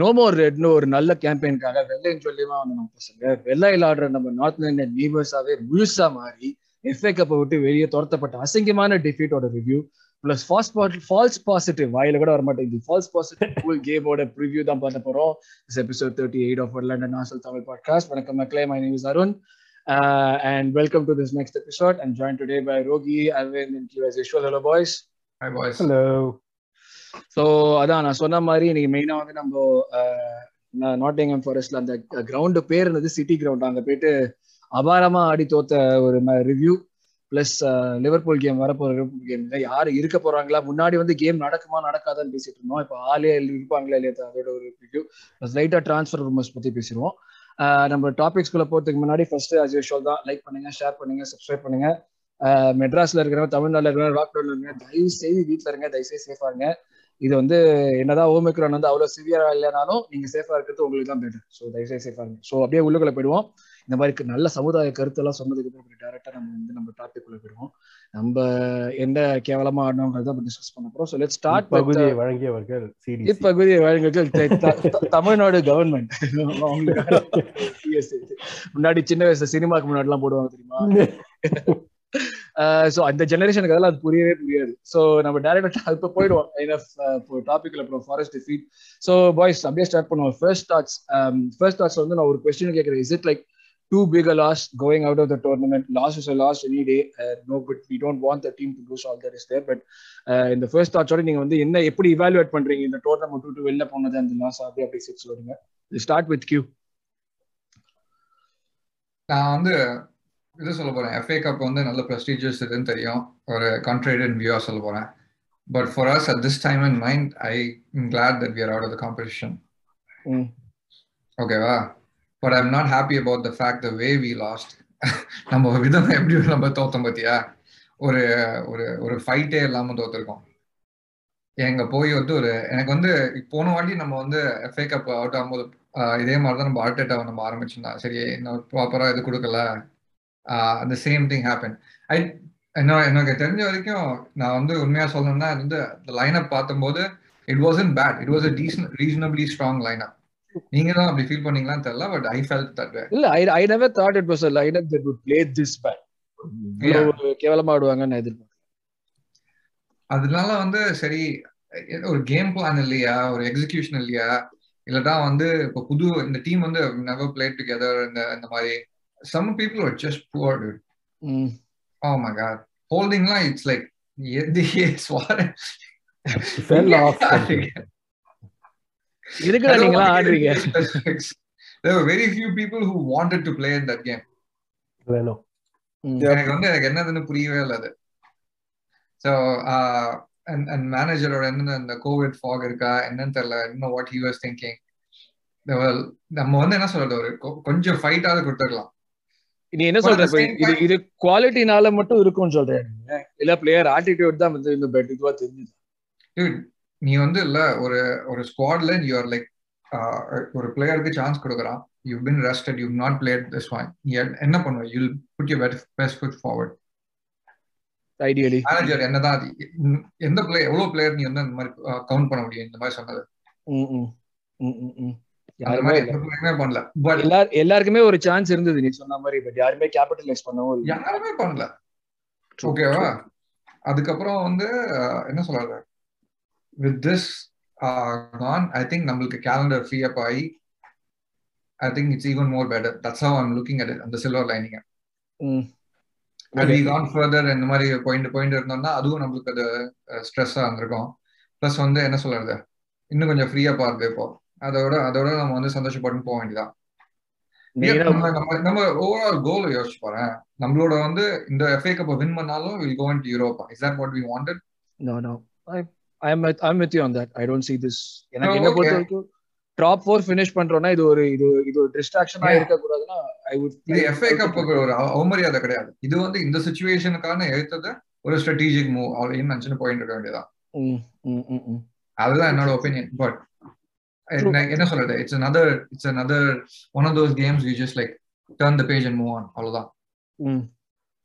No more ரெட்னு ஒரு நல்ல கேம்பெயினுக்காக வெள்ளைன்னு சொல்லியுமா வந்து நம்ம பசங்க வெள்ளையில் ஆடுற நம்ம நார்த் இந்தியன் நீவர்ஸாவே முழுசா மாறி எஃப்ஏ கப்பை விட்டு வெளியே துரத்தப்பட்ட அசிங்கமான டிஃபீட்டோட review plus false false positive வாயில கூட வர மாட்டேங்குது ஃபால்ஸ் பாசிட்டிவ் கேமோட ப்ரிவ்யூ தான் பண்ண போறோம். This episode thirty eight of London nozzle Tamil podcast வணக்கம் மக்களே my name is Arun and welcome to this next episode and join today by Rogi Aravind and Q as usual hello boys. Hi boys. Hello so அதான் நான் சொன்ன மாதிரி இன்னைக்கு மெயினாக வந்து நம்ம நாட்டிங்ஹாம் ஃபாரஸ்ட்ல அந்த கிரவுண்டு பேர் இருந்தது சிட்டி கிரவுண்ட் அங்க போயிட்டு அபாரமா ஆடி தோத்த ஒரு ரிவ்யூ பிளஸ் லிவர்பூல் கேம் வரப்போற லிவர்பூல் கேம் யாரு இருக்க போறாங்களா? முன்னாடி வந்து கேம் நடக்குமா நடக்காதான்னு பேசிட்டு இருந்தோம். இப்போ ஆளே இருப்பாங்களா இல்லையா அதோட ஒரு ரிவ்யூ லைட்டா டிரான்ஸ்ஃபர் ரூமர்ஸ் பத்தி பேசிடுவோம். நம்ம டாபிக்ஸ்குள்ள போறதுக்கு முன்னாடி ஃபர்ஸ்ட் அஸ் யூஷுவல் தான் லைக் பண்ணுங்க ஷேர் பண்ணுங்க சப்ஸ்கிரைப் பண்ணுங்க. மெட்ராஸ்ல இருக்கிறவங்க தமிழ்நாடுல இருக்கிறவங்க லாக்டவுன்ல இருங்க தயவு செய்து வீட்டுல இருங்க தயவு செய்து சேஃபா இருங்க. இது வந்து என்னதான் ஓமிக்ரான் வந்து அவ்வளவு சிவியரா இல்லைனாலும் நீங்க சேஃபா இருக்கிறது உங்களுக்கு தான் பெட்டர் ஸோ தயவுசெய்து சேஃபா இருங்க. ஸோ அப்படியே உள்ளுக்குள்ள போயிடுவோம். இந்த மாதிரி நல்ல சமுதாய கருத்தெல்லாம் சொன்னதுக்கு அப்புறம் டேரக்டா நம்ம வந்து நம்ம டாபிக் உள்ள போயிடுவோம். நம்ம எந்த கேவலமா ஆடணுங்கிறத டிஸ்கஸ் பண்ண போறோம். ஸோ லெட் ஸ்டார்ட் பகுதியை வழங்கியவர்கள் சிடி இப்பகுதி வழங்குகள் தமிழ்நாடு கவர்மெண்ட் முன்னாடி சின்ன வயசுல சினிமாக்கு முன்னாடி எல்லாம் போடுவாங்க தெரியுமா? Uh, ஸோ அந்த ஜெனரேஷனுக்கு அதெல்லாம் அது புரியவே புரியாது. ஸோ நம்ம டேரக்டா uh, இப்போ போயிடுவோம். இப்போ டாபிக்ல அப்புறம் ஃபாரஸ்ட் ஃபீட் ஸோ பாய்ஸ் அப்படியே ஸ்டார்ட் பண்ணுவோம். ஃபர்ஸ்ட் தாட்ஸ் ஃபர்ஸ்ட் தாட்ஸ் வந்து நான் ஒரு கொஸ்டின் கேட்கறேன் is it like too big a loss going out of the tournament loss is a loss any day no but we don't want the team to lose all that is there but இந்த first தாட்ஸோட நீங்க வந்து என்ன எப்படி evaluate பண்றீங்க? இந்த tournament விட்டு வெளில போனது அந்த லாஸ் அப்படி அப்படி சொல்லுங்க. ஸ்டார்ட் வித் கியூ நான் வந்து இது சொல்ல போறேன். எஃப்ஏ கப் வந்து நல்ல ப்ரெஸ்டீஜியஸ் இதுன்னு தெரியும். ஒரு கண்ட்ரேட் வியூவா சொல்ல போறேன். But for us at this time in mind I glad that we are out of the competition ஓகேவா but I'm not happy about the fact the way we lost நம்ம விதம் எப்படி நம்ம தோத்தோம் பார்த்தியா ஒரு ஒரு ஒரு ஃபைட்டே இல்லாமல் தோத்துருக்கோம். எங்க போய் வந்து ஒரு எனக்கு வந்து போன வாட்டி நம்ம வந்து எஃப்ஏ கப் அவுட் ஆகும்போது இதே மாதிரி தான் நம்ம ஆர்டேட்டாவை நம்ம ஆரம்பிச்சிருந்தோம். சரி இன்னும் ப்ராப்பராக இது கொடுக்கல. அந்த சேம் திங் ஹேப்பன் ஐ என்ன எனக்கு தெரிஞ்ச வரைக்கும் நான் வந்து உண்மையா சொல்லணும்னா அது வந்து line up பார்த்தும்போது it was in bad it was a decent reasonably strong line up நீங்க தான் அப்படி ஃபீல் பண்ணீங்களான்னு தெரியல but I felt that way இல்ல I I never thought it was a lineup that would play this bad. கேவலமா ஆடுவாங்கன்னு எதிர்பார்க்கல. அதனால வந்து சரி ஒரு கேம் பிளான் இல்லையா? ஒரு எக்ஸிகியூஷன் இல்லையா? இல்லட்டா வந்து இப்போ புது இந்த டீம் வந்து நெவர் பிளே டுகெதர் இந்த இந்த மாதிரி some people are just poor dude oh my god ஹோல்டிங்லாம் it's like எது ஸ்வார் ஃபெல் ஆஃப் இருக்குடா நீங்களா ஆடுறீங்க there were very few people who wanted to play in that game. வேணும் எனக்கு வந்து எனக்கு என்னதுன்னு புரியவே இல்லை அது. ஸோ அண்ட் மேனேஜரோட என்ன இந்த கோவிட் ஃபாக் இருக்கா என்னன்னு தெரியல. இன்னும் வாட் ஹி வாஸ் திங்கிங் நம்ம வந்து என்ன சொல்றது ஒரு கொஞ்சம் ஃபைட்டாவது கொடுத்துடலாம். நீ என்ன சொல்ற இது இது குவாலிட்டினால மட்டும் இருக்கும்னு சொல்றேன் இல்ல பிளேயர் ஆட்டிடியூட் தான் வந்து இந்த பெட் இதுவா தெரிஞ்சுது. நீ வந்து இல்ல ஒரு ஒரு ஸ்குவாட்ல யூ ஆர் லைக் ஒரு பிளேயருக்கு சான்ஸ் கொடுக்குறான். You been rested you not played this one நீ என்ன பண்ணுவ? You put you best foot forward ideally manager என்னதான் எந்த பிளே எவ்வளவு பிளேயர் நீ வந்து அந்த மாதிரி கவுண்ட் பண்ண முடியும்? இந்த மாதிரி சொன்னது. பண்ணல. பட் எல்லாருக்குமே ஒரு சான்ஸ் இருந்தது நீ சொன்ன மாதிரி பட் யாருமே கேபிட்டலைஸ் பண்ணவும் யாருமே பண்ணல. ஓகேவா அதுக்கப்புறம் வந்து என்ன சொல்றது with this gone I think நம்மளுக்கு கேலண்டர் ஃப்ரீ அப் ஆகி I think it's even more better that's how I'm looking at அந்த சில்வர் லைனிங் கான் ஃபர்தர் இந்த மாதிரி பாயிண்ட் பாயிண்ட் இருந்தோம்னா அதுவும் நம்மளுக்கு அது ஸ்ட்ரெஸ்ஸா இருந்திருக்கும். ப்ளஸ் வந்து என்ன சொல்றது? இன்னும் கொஞ்சம் ஃப்ரீயா பாருது இப்போ. அதோட அதோட நம்ம வந்து சந்தோஷப்பட்டு போக வேண்டியதான் நம்ம ஓவரால் கோல் யோசிச்சு பாறேன் நம்மளோட வந்து இந்த எஃப்ஏ கப்பை வின் பண்ணாலும் will go in Europa is that what we wanted no no I am I am with you on that I don't see this எனக்கு என்ன பொறுத்த வரைக்கும் டாப் 4 ஃபினிஷ் பண்றோம்னா இது ஒரு இது இது ஒரு டிஸ்ட்ராக்ஷனா இருக்க கூடாதுன்னா ஐ வுட் இது எஃப்ஏ கப் ஒரு அவமரியாதை கிடையாது. இது வந்து இந்த சிச்சுவேஷனுக்கான எடுத்தது ஒரு ஸ்ட்ராட்டஜிக் மூவ் அப்படின்னு நினைச்சுன்னு போயிட்டு இருக்க வேண்டியதான் அதுதான் என்னோட ஒப்பீனியன் பட் என்ன சொல்றது? It's another it's another one of those games you just like turn the page and move on அவ்வளவுதான்.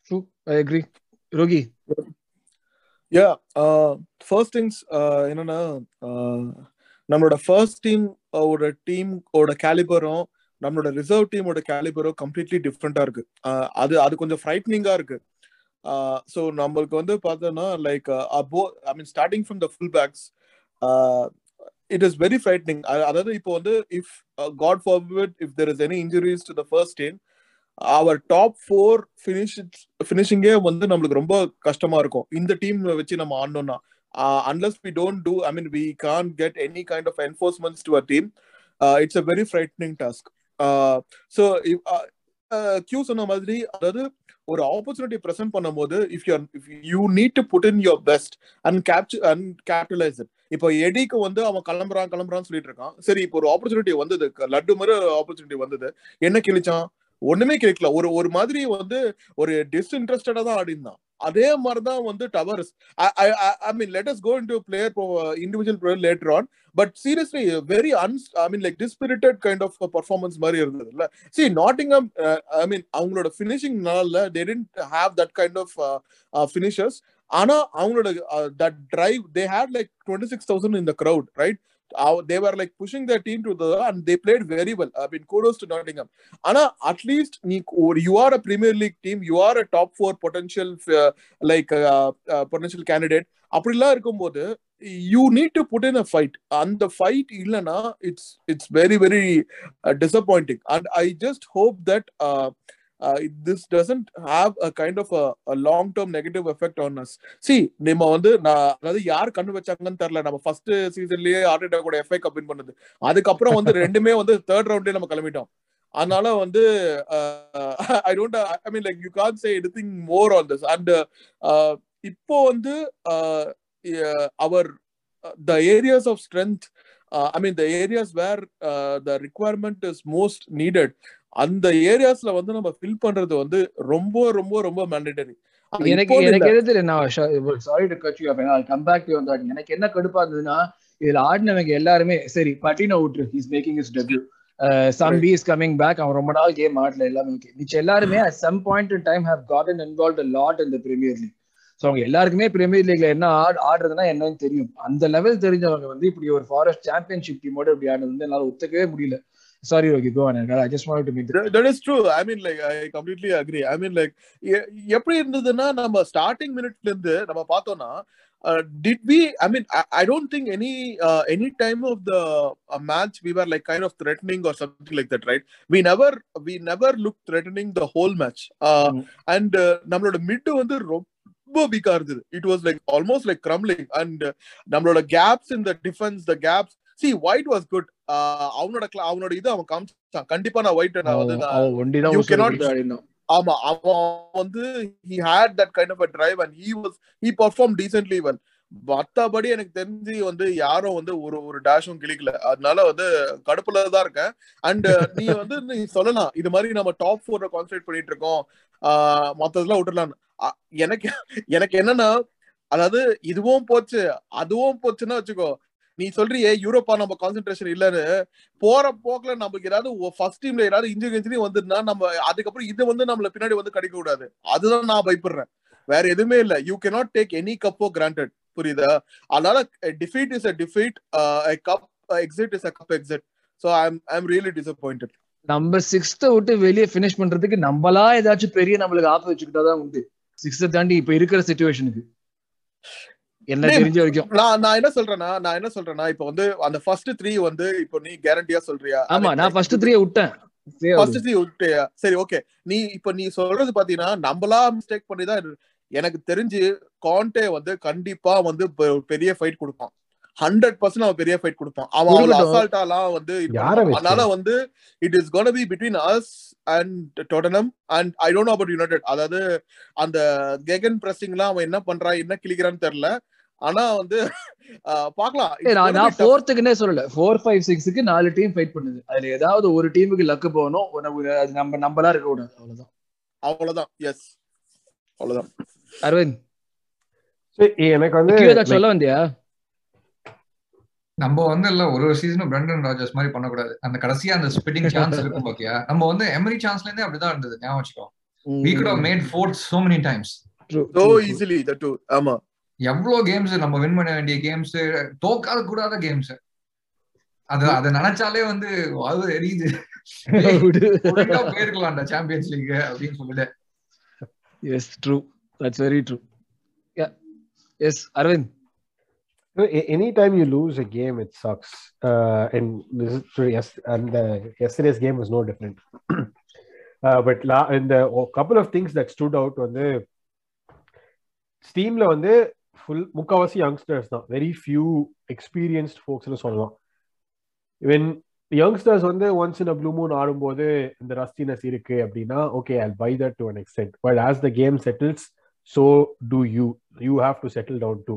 True I agree Rohi yeah first things என்னன்னா நம்மளோட ஃபர்ஸ்ட் டீம் ஓட டீமோட கேலிபரும் நம்மளோட ரிசர்வ் டீமோட கேலிபரும் கம்ப்ளீட்லி டிஃப்ரெண்டா இருக்கு. அது அது கொஞ்சம் ஃப்ரைட்னிங்கா இருக்கு. ஸோ நம்மளுக்கு வந்து பார்த்தோம்னா like above I mean starting from the full backs it is very frightening அதாவது இப்போ வந்து if god forbid if there is any injuries to the first team our top four finish ஃபினிஷிங்கே வந்து நம்மளுக்கு ரொம்ப கஷ்டமா இருக்கும். இந்த டீம் வச்சு நம்ம ஆடணும்னா unless we don't do I mean we can get any kind of enforcements to a team it's a very frightening task so Q சொன்ன மாதிரி அதாவது ஒரு ஆப்பர்ச்சுனிட்டி ப்ரெசென்ட் பண்ணும்போது if you if you need to put in your best and capture and capitalize it இப்போ எடிக்கு வந்து அவன் கிளம்புறான் கிளம்புறான்னு சொல்லிட்டு இருக்கான். சரி இப்போ ஒரு ஆப்பர்ச்சுனிட்டி வந்தது. லட்டு மாதிரி ஆப்பர்ச்சுனிட்டி வந்தது. என்ன கிழிச்சான்? ஒண்ணுமே கேட்கல ஒரு ஒரு மாதிரி வந்து ஒரு டிஸ்இன்ட்ரெஸ்டடா தான் ஆடி இருந்தான் அதே மாதிரிதான் வந்து towers. I mean let us go into player individual player later on but seriously very un I mean like dispirited kind of performance மாதிரி இருந்தது இல்ல சி நாட்டிங்ஹாம் ஐ மீன் அவங்களோட ஃபினிஷிங் நாளில் they tend have that kind of finishers ஆனா அவங்களோட that drive they had like twenty six thousand இந்த crowd right right they were like pushing their team to the and they played very well. I mean, kudos to Nottingham. Anna, at least you are a Premier League team. You are a top four potential uh, like uh, uh, potential candidate. அப்படிலாம் இருக்கும்போது you need to put in a fight அந்த fight இல்லைன்னா it's it's very very disappointing and I just hope that Uh, this have have kind kind of a long term negative effect on us. See நம்ம வந்து நான் அதாவது யார் கண்ணு வச்சாங்கன்னு தெரியல. நம்ம ஃபர்ஸ்ட் சீசன்லயே ஆர்டேட்டா கூட எஃப்ஐ கப் வின் பண்ணது. அதுக்கப்புறம் வந்து ரெண்டுமே வந்து தேர்ட் ரவுண்டே நம்ம கிளம்பிட்டோம். அதனால வந்து I don't I mean like you can say anything more on this and இப்போ வந்து our the areas of strength I mean the areas where the requirement is most needed அந்த ஏரியாஸ்ல வந்து நம்ம ஃபில் பண்றது வந்து ரொம்ப ரொம்ப ரொம்ப மேண்டேட்டரி எனக்கு எனக்கு எது நான் sorry to cut you I come back to that எனக்கு என்ன கடுப்பா இருந்ததுன்னா இதுல ஆடினவங்க எல்லாருமே சரி பட்டின விட்டுரு. His making is debut சம்பி is coming back அவன் ரொம்ப நாள் கேம் ஆடல எல்லாமே ஓகே மிச்சம் எல்லாருமே at some point in time have gotten involve lot in the Premier League so அவங்க எல்லாருக்குமே பிரீமியர் லீக்ல என்ன ஆட் ஆடுறதுன்னா என்னன்னு தெரியும். அந்த லெவல் தெரிஞ்சவங்க வந்து இப்படி ஒரு ஃபாரஸ்ட் சாம்பியன்ஷிப் டீமோட இப்படி ஆடுறது வந்து என்னால ஒத்துக்கவே முடியல. Sorry okay go on I just want to meet that is true I mean like I completely agree I mean like எப்படி இருந்ததுன்னா நம்ம ஸ்டார்டிங் மினிட்ல இருந்து நம்ம பார்த்தோம்னா uh, did we i mean I, I don't think any uh, any time of the uh, match we were like kind of threatening or something like that right we never we never looked threatening the whole match uh, mm. and நம்மளோட mid வந்து ரொம்ப வீக்கா இருந்தது it was like almost like crumbling and நம்மளோட gaps in the defence the gaps see White was good அவனோட அவனோட இது அவன் காமிச்சான். கண்டிப்பா நான் ஒயிட் நான் வந்து ஆமா அவன் வந்து he had that kind of a drive and he was he perform decently well மத்தபடி எனக்கு தெரிஞ்சு வந்து யாரும் வந்து ஒரு ஒரு டேஷும் கிளிக்கல அதனால வந்து கடுப்புல தான் இருக்கேன். அண்ட் நீ வந்து நீ சொல்லலாம். இது மாதிரி நம்ம டாப் ஃபோர்ல கான்சன்ட்ரேட் பண்ணிட்டு இருக்கோம். மத்ததெல்லாம் விட்டுலாம் எனக்கு எனக்கு என்னன்னா அதாவது இதுவும் போச்சு அதுவும் போச்சுன்னா வச்சுக்கோ நீ சொல்றியே யூரோப்பா நம்ம கான்சென்ட்ரேஷன் இல்லன்னு போற போக்குல நமக்கு ஏதாவது ஃபர்ஸ்ட் டீம்ல ஏதாவது இன்ஜுரி இன்ஜுரி வந்துருந்தா நம்ம அதுக்கப்புறம் இது வந்து நம்மள பின்னாடி வந்து கிடைக்க கூடாது அதுதான் நான் பயப்படுறேன். வேற எதுவுமே இல்ல. You cannot take any cup for granted புரியுதா? அதனால defeat uh, is a defeat cup exit is a cup exit so I am I am really disappointed நம்ம சிக்ஸ்த விட்டு வெளியே பினிஷ் பண்றதுக்கு நம்மளா ஏதாச்சும் பெரிய நம்மளுக்கு ஆப்பு வச்சுக்கிட்டாதான் உண்டு. சிக்ஸ்த தாண்டி இப்ப இருக்கிற சுச்சுவேஷனுக்கு என்ன தெரிஞ்ச வரைக்கும். நான் நான் என்ன சொல்றேன்னா நான் என்ன சொல்றேன்னா இப்போ வந்து அந்த ஃபர்ஸ்ட் த்ரீ வந்து இப்போ நீ கேரண்டியா சொல்றியா? ஆமா நான் ஃபர்ஸ்ட் த்ரீ விட்டேன். ஃபர்ஸ்ட் த்ரீ விட்டியா சரி ஓகே. நீ இப்போ நீ சொல்றது பாத்தீங்கன்னா நம்மளா மிஸ்டேக் பண்ணி தான் எனக்கு தெரிஞ்சு கான்டே வந்து கண்டிப்பா வந்து பெரிய ஃபைட் கொடுப்பான். ஹண்ட்ரட் பர்சன்ட் அவன் பெரிய ஃபைட் கொடுப்பான். அவன் அவ்வளவு அசால்ட்டாலாம் வந்து அதனால வந்து it is gonna be between us and Tottenham and I don't know about United அதாவது அந்த கெகன் பிரஸிங்லாம் அவன் என்ன பண்றான் என்ன கிளிக்கிறான்னு தெரியல. ஆனா வந்து பாக்கலாம். நான் ஃபோர்த்துக்குன்னே சொல்லல. ஃபோர் ஃபைவ் சிக்ஸுக்கு நாலு டீம் ஃபைட் பண்ணுது. அதுல ஏதாவது ஒரு டீமுக்கு லக்கு போகணும். அது நம்ம நம்மளா இருக்க கூடாது. அவ்வளவுதான். அவ்வளவுதான். எஸ் அவ்வளவுதான். அரவிந்த். எனக்கு வந்து சொல்ல வந்தியா? நம்ம வந்து இல்ல ஒரு ஒரு சீசனும் பிரண்டன் ராஜர்ஸ் மாதிரி பண்ணக்கூடாது. அந்த கடைசியா அந்த ஸ்பிட்டிங் சான்ஸ் இருக்கும் பாத்தியா? நம்ம வந்து எமரி சான்ஸ்ல இருந்தே அப்படிதான் இருந்தது ஞாபகம் வச்சுக்கோ. we could have made fourth so many times. So easily that too ஆமா. எவ்வளவு கேம்ஸ் நம்ம வின் பண்ண வேண்டிய கேம்ஸ் தோக்காத கூடாத கேம்ஸ் அது அதை நினைச்சாலே வந்து அது எரியுது போயிருக்கலாம்டா சாம்பியன்ஸ் லீக் அப்படின்னு சொல்லிட்டு yes true that's very true yes Aravind No, a- anytime you lose a game, it sucks. Uh, and this is true, yes, and uh, yesterday's game was no different. uh, but la- in the a couple of things that stood out வந்து ஸ்டீம்ல வந்து full முக்காவாசி youngsters தான். Very few experienced ஃபோக்ஸ்னு சொல்லலாம். When youngsters வந்து once in a blue moon ஆடும்போது இந்த ரஸ்டினஸ் இருக்கு அப்படின்னா okay I buy that to an extent but as the game settles so do you you have to settle down to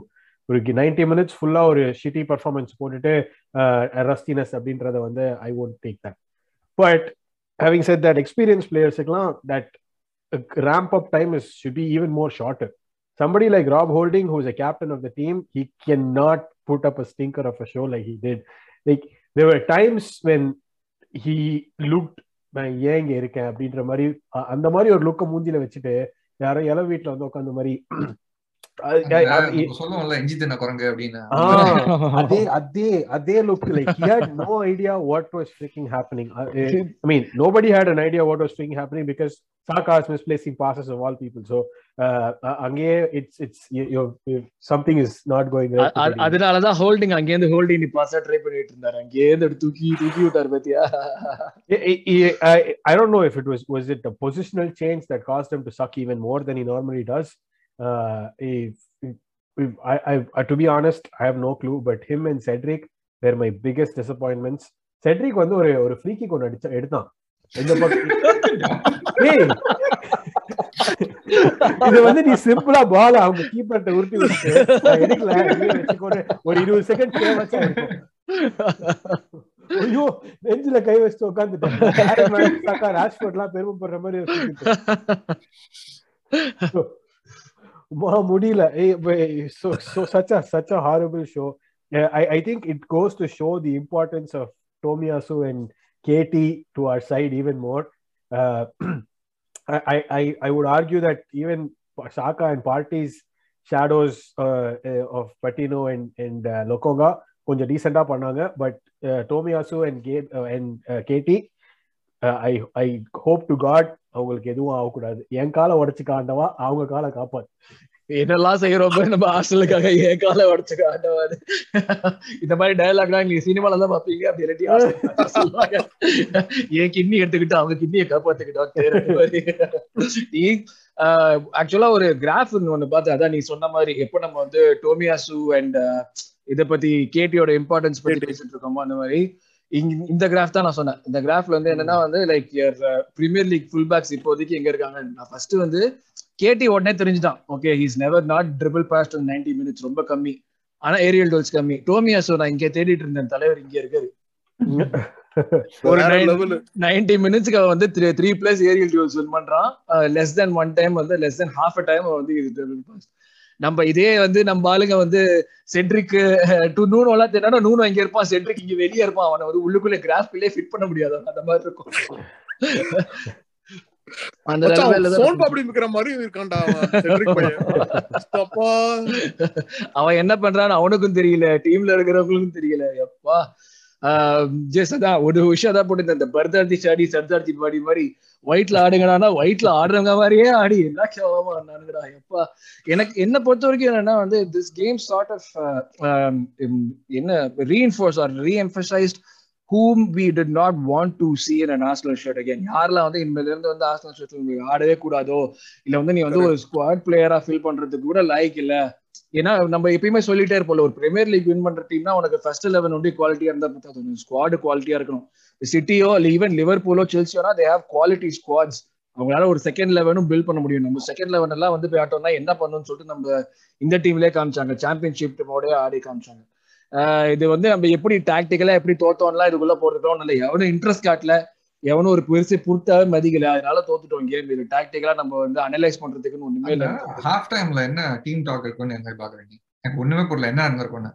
ஒரு ninety minutes ஃபுல்லா ஒரு shitty performance போட்டுட்டு rustiness அப்படின்றத வந்து I won't take that but having said that experience பிளேயர்ஸுக்கெல்லாம் that ramp up time is should be even more shorter. Somebody like Rob Holding, who's a captain of the team, he cannot put up a stinker of a show like he did. Like there were times when he looked நான் ஏன் இங்க இருக்கேன் அப்படின்ற மாதிரி அ- அந்த மாதிரி ஒரு லுக்க மூஞ்சில வச்சுட்டு யாரோ இல வீட்டுல வந்து உட்காந்த மாதிரி அது- அது- சொல்லுவோம்ல இஞ்சி தின்ன குரங்கு அப்படின்னு ஆ, அதே அதே அதே look like he had no idea what was freaking happening Uh, eh, i mean nobody had an idea what was freaking happening because Saka is misplacing passes of all people so uh, uh, அங்கே something is not going right with the team. அதனாலதான் holding அங்கேருந்து holding நீ பாஸா try பண்ணிட்டு இருந்தாரு அங்கேருந்து எடுத்து தூக்கி தூக்கி விட்டாரு பாத்தியா if it was was it a positional change that caused him to suck even more than he normally does. Uh, if, if, I, I, I, to be honest, I have no clue. But him and Cedric, they're my biggest disappointments. Cedric வந்து ஒரு ஒரு free kick ஒன்று அடிச்சா எடுத்தான் இந்த இது வந்து நீ சிம்பிளா பால் அவங்க கீப்பர்ட்ட உருட்டி விட்டு எடுக்கல ஒரு இருபது செகண்ட் ஃபேமஸா ஐயோ நெஞ்சில கை வச்சு உட்காந்துட்டேன் ராஜ்கோட் எல்லாம் பெருமைப்படுற மாதிரி முடியல. Such a such horrible show I I think it goes to show the importance of Tomiyasu and the importance of Tomiyasu and KT to our side even more. Uh, I, I, I I would argue that even Saka and Party's shadows uh, uh, of Patino and, and uh, Lokonga கொஞ்சம் டீசெண்டா பண்ணாங்க but Tomiyasu and K and KT I I hope to God அவங்களுக்கு எதுவும் ஆகக்கூடாது என் காலை உடைச்சு காண்டவா அவங்க காலை காப்பாத்து என்னெல்லாம் செய்யறோம் நம்ம ஹாஸ்டலுக்காக ஏன் காலை உடச்சுக்க ஆண்டவாது இந்த மாதிரி டயலாக்லாம் நீங்க சினிமால தான் பாப்பீங்க அப்படி இல்லாட்டி சொல்லுவாங்க. என் கிட்னி எடுத்துக்கிட்டு அவங்க கிட்னியை காப்பாத்துக்கிட்டோம். நீ ஆக்சுவலா ஒரு கிராஃப் ஒண்ணு பார்த்து அதான் நீ சொன்ன மாதிரி எப்போ நம்ம வந்து டோமியாசு அண்ட் இத பத்தி கேட்டியோட இம்பார்ட்டன்ஸ் பத்தி பேசிட்டு இருக்கோமோ அந்த மாதிரி. இந்த கிராஃப் தான் நான் சொன்னேன். இந்த கிராஃப்ல வந்து என்னன்னா வந்து like Premier League full backs இப்போதைக்கு எங்க இருக்காங்க நான் ஃபர்ஸ்ட் வந்து கேட்டி உடனே தெரிஞ்சுட்டான். Okay he's never not dribble past ninety minutes ரொம்ப கம்மி. ஆனா ஏரியல் டோல்ஸ் கம்மி. டோமியாசோ நான் இங்க தேடிட்டு இருந்தேன். தலைவர் இங்க இருக்காரு. ஒரு. நைன்டி மினிட்ஸ்க்கு அவன் வந்து three plus aerial duels win பண்றான். லெஸ் தென் ஒன் டைம் வந்து less than half a time வந்து இது ட்ரிபிள் பாஸ் நம்ம இதே வந்து நம்ம ஆளுங்க வந்து சென்ட்ரிக் டு நூன் எல்லாம் தெரியும் நூன் இங்க இருப்பான் சென்ட்ரிக் இங்க வெளியே இருப்பான். அவனை வந்து உள்ளுக்குள்ள கிராஃப்குள்ளே ஃபிட் பண்ண முடியாது. அந்த மாதிரி இருக்கும். அந்த பாப்படி விக்கிற மாதிரி இருக்கான்டா அவன் என்ன பண்றான்னு அவனுக்கும் தெரியல டீம்ல இருக்கிறவங்களுக்கும் தெரியல. எப்பா. ஜஸ்ட் அதான் ஒரு விஷயம் தான் போட்டு இந்த பர்தார்த்தி சாடி சர்தார்த்தி பாடி மாதிரி ஒயிட்ல ஆடுங்கடானா ஒயிட்ல ஆடுறவங்க மாதிரியே ஆடி என்ன கேவலமா ஆடுனானுங்கடா எப்பா. எனக்கு என்ன பொறுத்த வரைக்கும் என்னன்னா வந்து திஸ் கேம் சார்ட் ஆஃப் என்ன reinforce or reemphasized whom we did not want to see in an Arsenal shirt again. யாரெல்லாம் வந்து இருந்து வந்து ஆர்சனல் ஷர்ட் ஆடவே கூடாதோ இல்ல வந்து நீ வந்து ஒரு ஸ்குவாட் பிளேயரா ஃபீல் பண்றதுக்கு கூட லைக் இல்ல. ஏன்னா நம்ம எப்பயுமே சொல்லிட்டே இருப்போம்ல ஒரு பிரீமியர் லீக் வின் பண்ற டீம்னா உனக்கு ஃபர்ஸ்ட் லெவன் ஒன்லி குவாலிட்டியா இருந்தா பத்தாது. ஸ்குவாட் குவாலிட்டியா இருக்கணும். சிட்டியோ ஈவன் லிவர்பூலோ செல்சியோனா தே ஹேவ் குவாலிட்டி ஸ்குவாட்ஸ் அவங்களால ஒரு செகண்ட் லெவனும் பில்ட் பண்ண முடியும். நம்ம செகண்ட் லெவன் எல்லாம் வந்து போய் ஆட்டோம்னா என்ன பண்ணணும்னு சொல்லிட்டு நம்ம இந்த டீம்லயே காமிச்சாங்க. சாம்பியன்ஷிப் டீமோடய ஆடி காமிச்சாங்க. இது வந்து நம்ம எப்படி டாக்டிக்கலா எப்படி தோத்தோம்லாம் இதுக்குள்ள போறதுக்கோ இல்ல. எவனும் இன்ட்ரெஸ்ட் காட்டல. எவனும் ஒரு பெருசு புடுத்தாவே மதிக்கல. அதனால தோத்துட்டோம் கேம் இது. டாக்டிக்கலா நம்ம வந்து அனலைஸ் பண்றதுக்குன்னு ஒண்ணுமே இல்ல. ஹாஃப் டைம்ல என்ன டீம் டாக் இருக்குன்னு என்ன பாக்குறீங்க? எனக்கு ஒண்ணுமே புரியல. என்ன நடந்திருக்கும்னு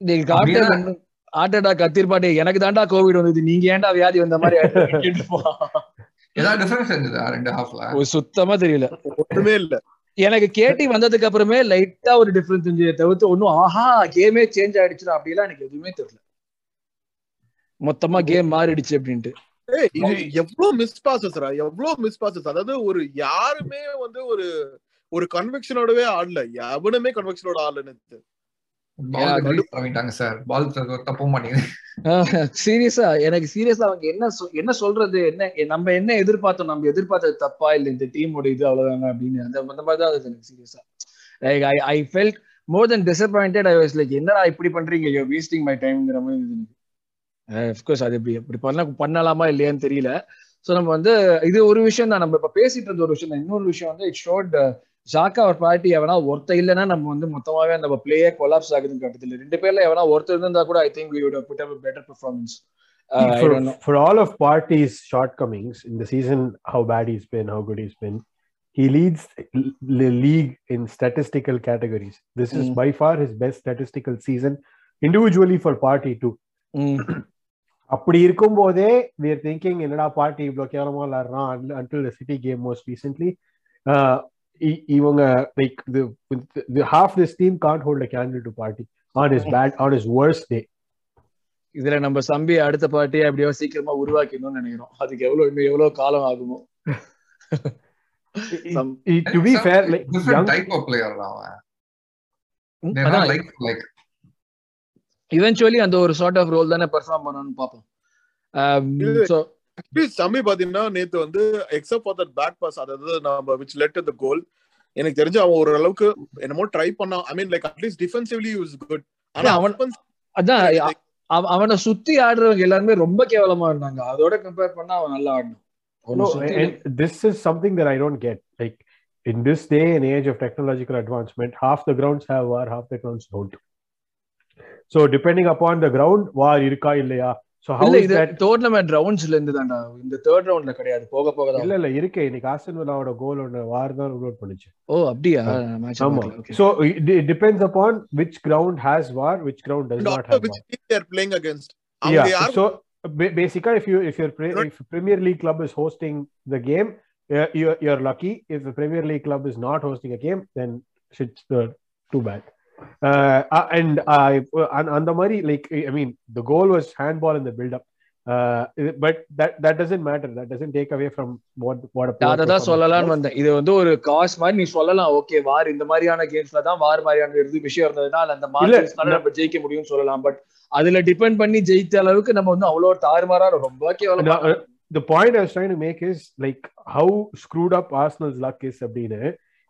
நீங்க ஆட்டடா கத்திருப்பாட்டே எனக்கு தாண்டா கோவிட் வந்தது. நீங்க ஏன்டா வியாதி வந்த மாதிரி. ஏதாவது டிஃபரன்ஸ் இருந்ததா ரெண்டு ஹாஃப்ல சுத்தமா தெரியல. ஒண்ணுமே இல்ல. எனக்கு கேட்டி வந்ததுக்கு அப்புறமே லைட்டா ஒரு டிஃபரன்ஸ் இருந்துச்சு தவிர்த்து ஒன்னும் ஆஹா கேமே சேஞ்ச் ஆயிடுச்சுடா அப்படிலாம் எனக்கு எதுவுமே தெரியல. மொத்தமா கேம் மாறிடுச்சு அப்படின்ட்டு. இது எவ்வளவு மிஸ் பாசஸ்ரா எவ்வளவு மிஸ் பாசஸ் அதாவது ஒரு யாருமே வந்து ஒரு ஒரு கன்வெக்ஷனோடவே ஆடல. எவனுமே கன்வெக்ஷனோட ஆடல சீரியஸா எனக்கு சீரியஸா அவங்க என்ன என்ன சொல்றது என்ன நம்ம என்ன எதிர்பார்த்தோம் நம்ம எதிர்பார்த்தது தப்பா? இல்ல இந்த டீமோட இது அவ்வளவுதாங்க அப்படின்னு அந்த மாதிரி தான் இருந்தது எனக்கு சீரியஸா. Like I I felt more then disappointed I was like என்னடா இப்படி பண்றீங்க? யூ வேஸ்டிங் மை டைம்ங்கிற மாதிரி இருந்தது அஃப்கோர்ஸ் அது இப்படி இப்படி பண்ண பண்ணலாமா இல்லையான்னு தெரியல. ஸோ நம்ம வந்து இது ஒரு விஷயம் தான். நம்ம இப்ப பேசிட்டு இருந்த ஒரு விஷயம் தான். இன்னொரு விஷயம் வந்து இட் ஷோட் ஜாக்கா ஒரு பார்ட்டி எவனா ஒருத்த இல்லைன்னா நம்ம வந்து மொத்தமாவே நம்ம பிளேயே கொலாப்ஸ் ஆகுதுன்னு கட்டத்தில் ரெண்டு பேர்ல எவனா ஒருத்தர் இருந்தா கூட I think we would put up better performance for, for all of Party's shortcomings in the season, how bad he's been, how good he's been, he leads the league in statistical categories. This is Mm. by far his best statistical season, individually for Party too. அப்படி இருக்கும்போதே we are thinking என்னடா party இவ்வளவு கேவலமா city game most recently uh, இ- இவங்க like the half this team can't hold a candle to party on his bad on his worst day. இதுல நம்ம சம்பி அடுத்த பார்ட்டியை அப்படியோ சீக்கிரமா உருவாக்கணும்னு நினைக்கிறோம். அதுக்கு எவ்வளவு இன்னும் எவ்வளவு காலம் ஆகுமோ? fair like young different type of player அதான். like like இவென்ச்சுவலி அந்த ஒரு சார்ட் ஆஃப் ரோல் தானே பெர்ஃபார்ம் பண்ணணும்னு பார்ப்போம். இது- ஸோ சம்மி பாத்தீங்கன்னா நேத்து வந்து except for that back pass அதாவது நம்ம விச் லெட் த கோல் எனக்கு தெரிஞ்சு அவன் ஓரளவுக்கு என்னமோ ட்ரை பண்ணான் I mean like at least defensively use good ஆனா அவன்- அவன் அதான் அவ- அவனை சுத்தி ஆடுறவங்க எல்லாருமே ரொம்ப கேவலமா இருந்தாங்க அதோட கம்பேர் பண்ணா அவன் நல்லா ஆடணும் this is something that I don't get. Like in this day and age of technological advancement, half the grounds have VAR, half the grounds don't. So depending upon the ground, VAR இருக்கா இல்லையா? So how இல்ல is இது that? Tournament ரவுண்ட்ஸ்ல இருந்து தான்டா இந்த third ரவுண்ட்ல கிடையாது போக போக தான் இல்ல இல்ல இருக்கே இன்னைக்கு ஆஸ்டன் வில்லாவோட கோல் ஒன்னு வார் தான் அப்லோட் பண்ணுச்சு ஓ அப்படியா மேட்ச் ஆமா so it, it depends upon which ground has war which ground does not have which war team they are playing against yeah so ba- basically if you if your pre- if premier league club is hosting the game uh, you're, you're lucky if the premier league club is not hosting a game then it's uh, too bad uh, uh, and i and on the money like i mean the goal was handball in the build up uh, but that that doesn't matter that doesn't take away from what what a player அதை தான் சொல்லலாம்னு. வந்தேன் இது வந்து ஒரு cos மாதிரி நீ சொல்லலாம் ஓகே வார் இந்த மாதிரியான கேம்ஸ்ல தான் வார் மாதிரியான இது விஷயம் இருந்ததுன்னா அந்த இல்ல. நம்ம ஜெயிக்க முடியும்னு சொல்லலாம் பட் அதுல டிபெண்ட் பண்ணி ஜெயித்த அளவுக்கு நம்ம வந்து அவ்வளவு தாறுமாறா ரொம்ப கேவலமா uh, the point I was trying to make is like how screwed up Arsenal's luck is அப்படின்னு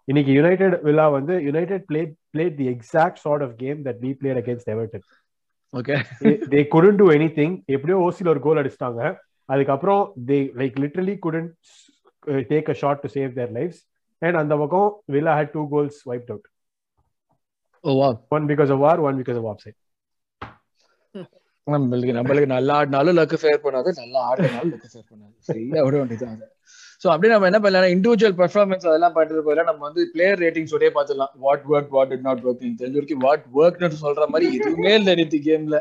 இன்னைக்கு யுனைடெட் வில்லா வந்து United played played the exact sort of game that we played against Everton okay they couldn't do anything எப்படியோ ஓசில ஒரு goal அடிச்சிட்டாங்க. அதுக்கப்புறம் they like literally couldn't take a shot to save their lives and அந்த பக்கம் Villa had two goals wiped out one because of VAR one because of offside நம்மளுக்கு நம்மளுக்கு நல்லா ஆடினாலும் லக்கு ஃபேர் பண்ணாது நல்லா ஆடினாலும் லக்கு ஃபேர் பண்ணாது. சரியா விட வேண்டியதான் அது. ஸோ அப்படியே நம்ம என்ன பண்ணலாம் இண்டிவிஜுவல் பெர்ஃபார்மன்ஸ் அதெல்லாம் பண்றது போல நம்ம வந்து பிளேயர் ரேட்டிங்ஸ் ஒரே பார்த்துலாம் what work what it not work தெரிஞ்ச வரைக்கும் வாட் ஒர்க்னு சொல்ற மாதிரி எதுவுமே இல்லை நேற்று கேம்ல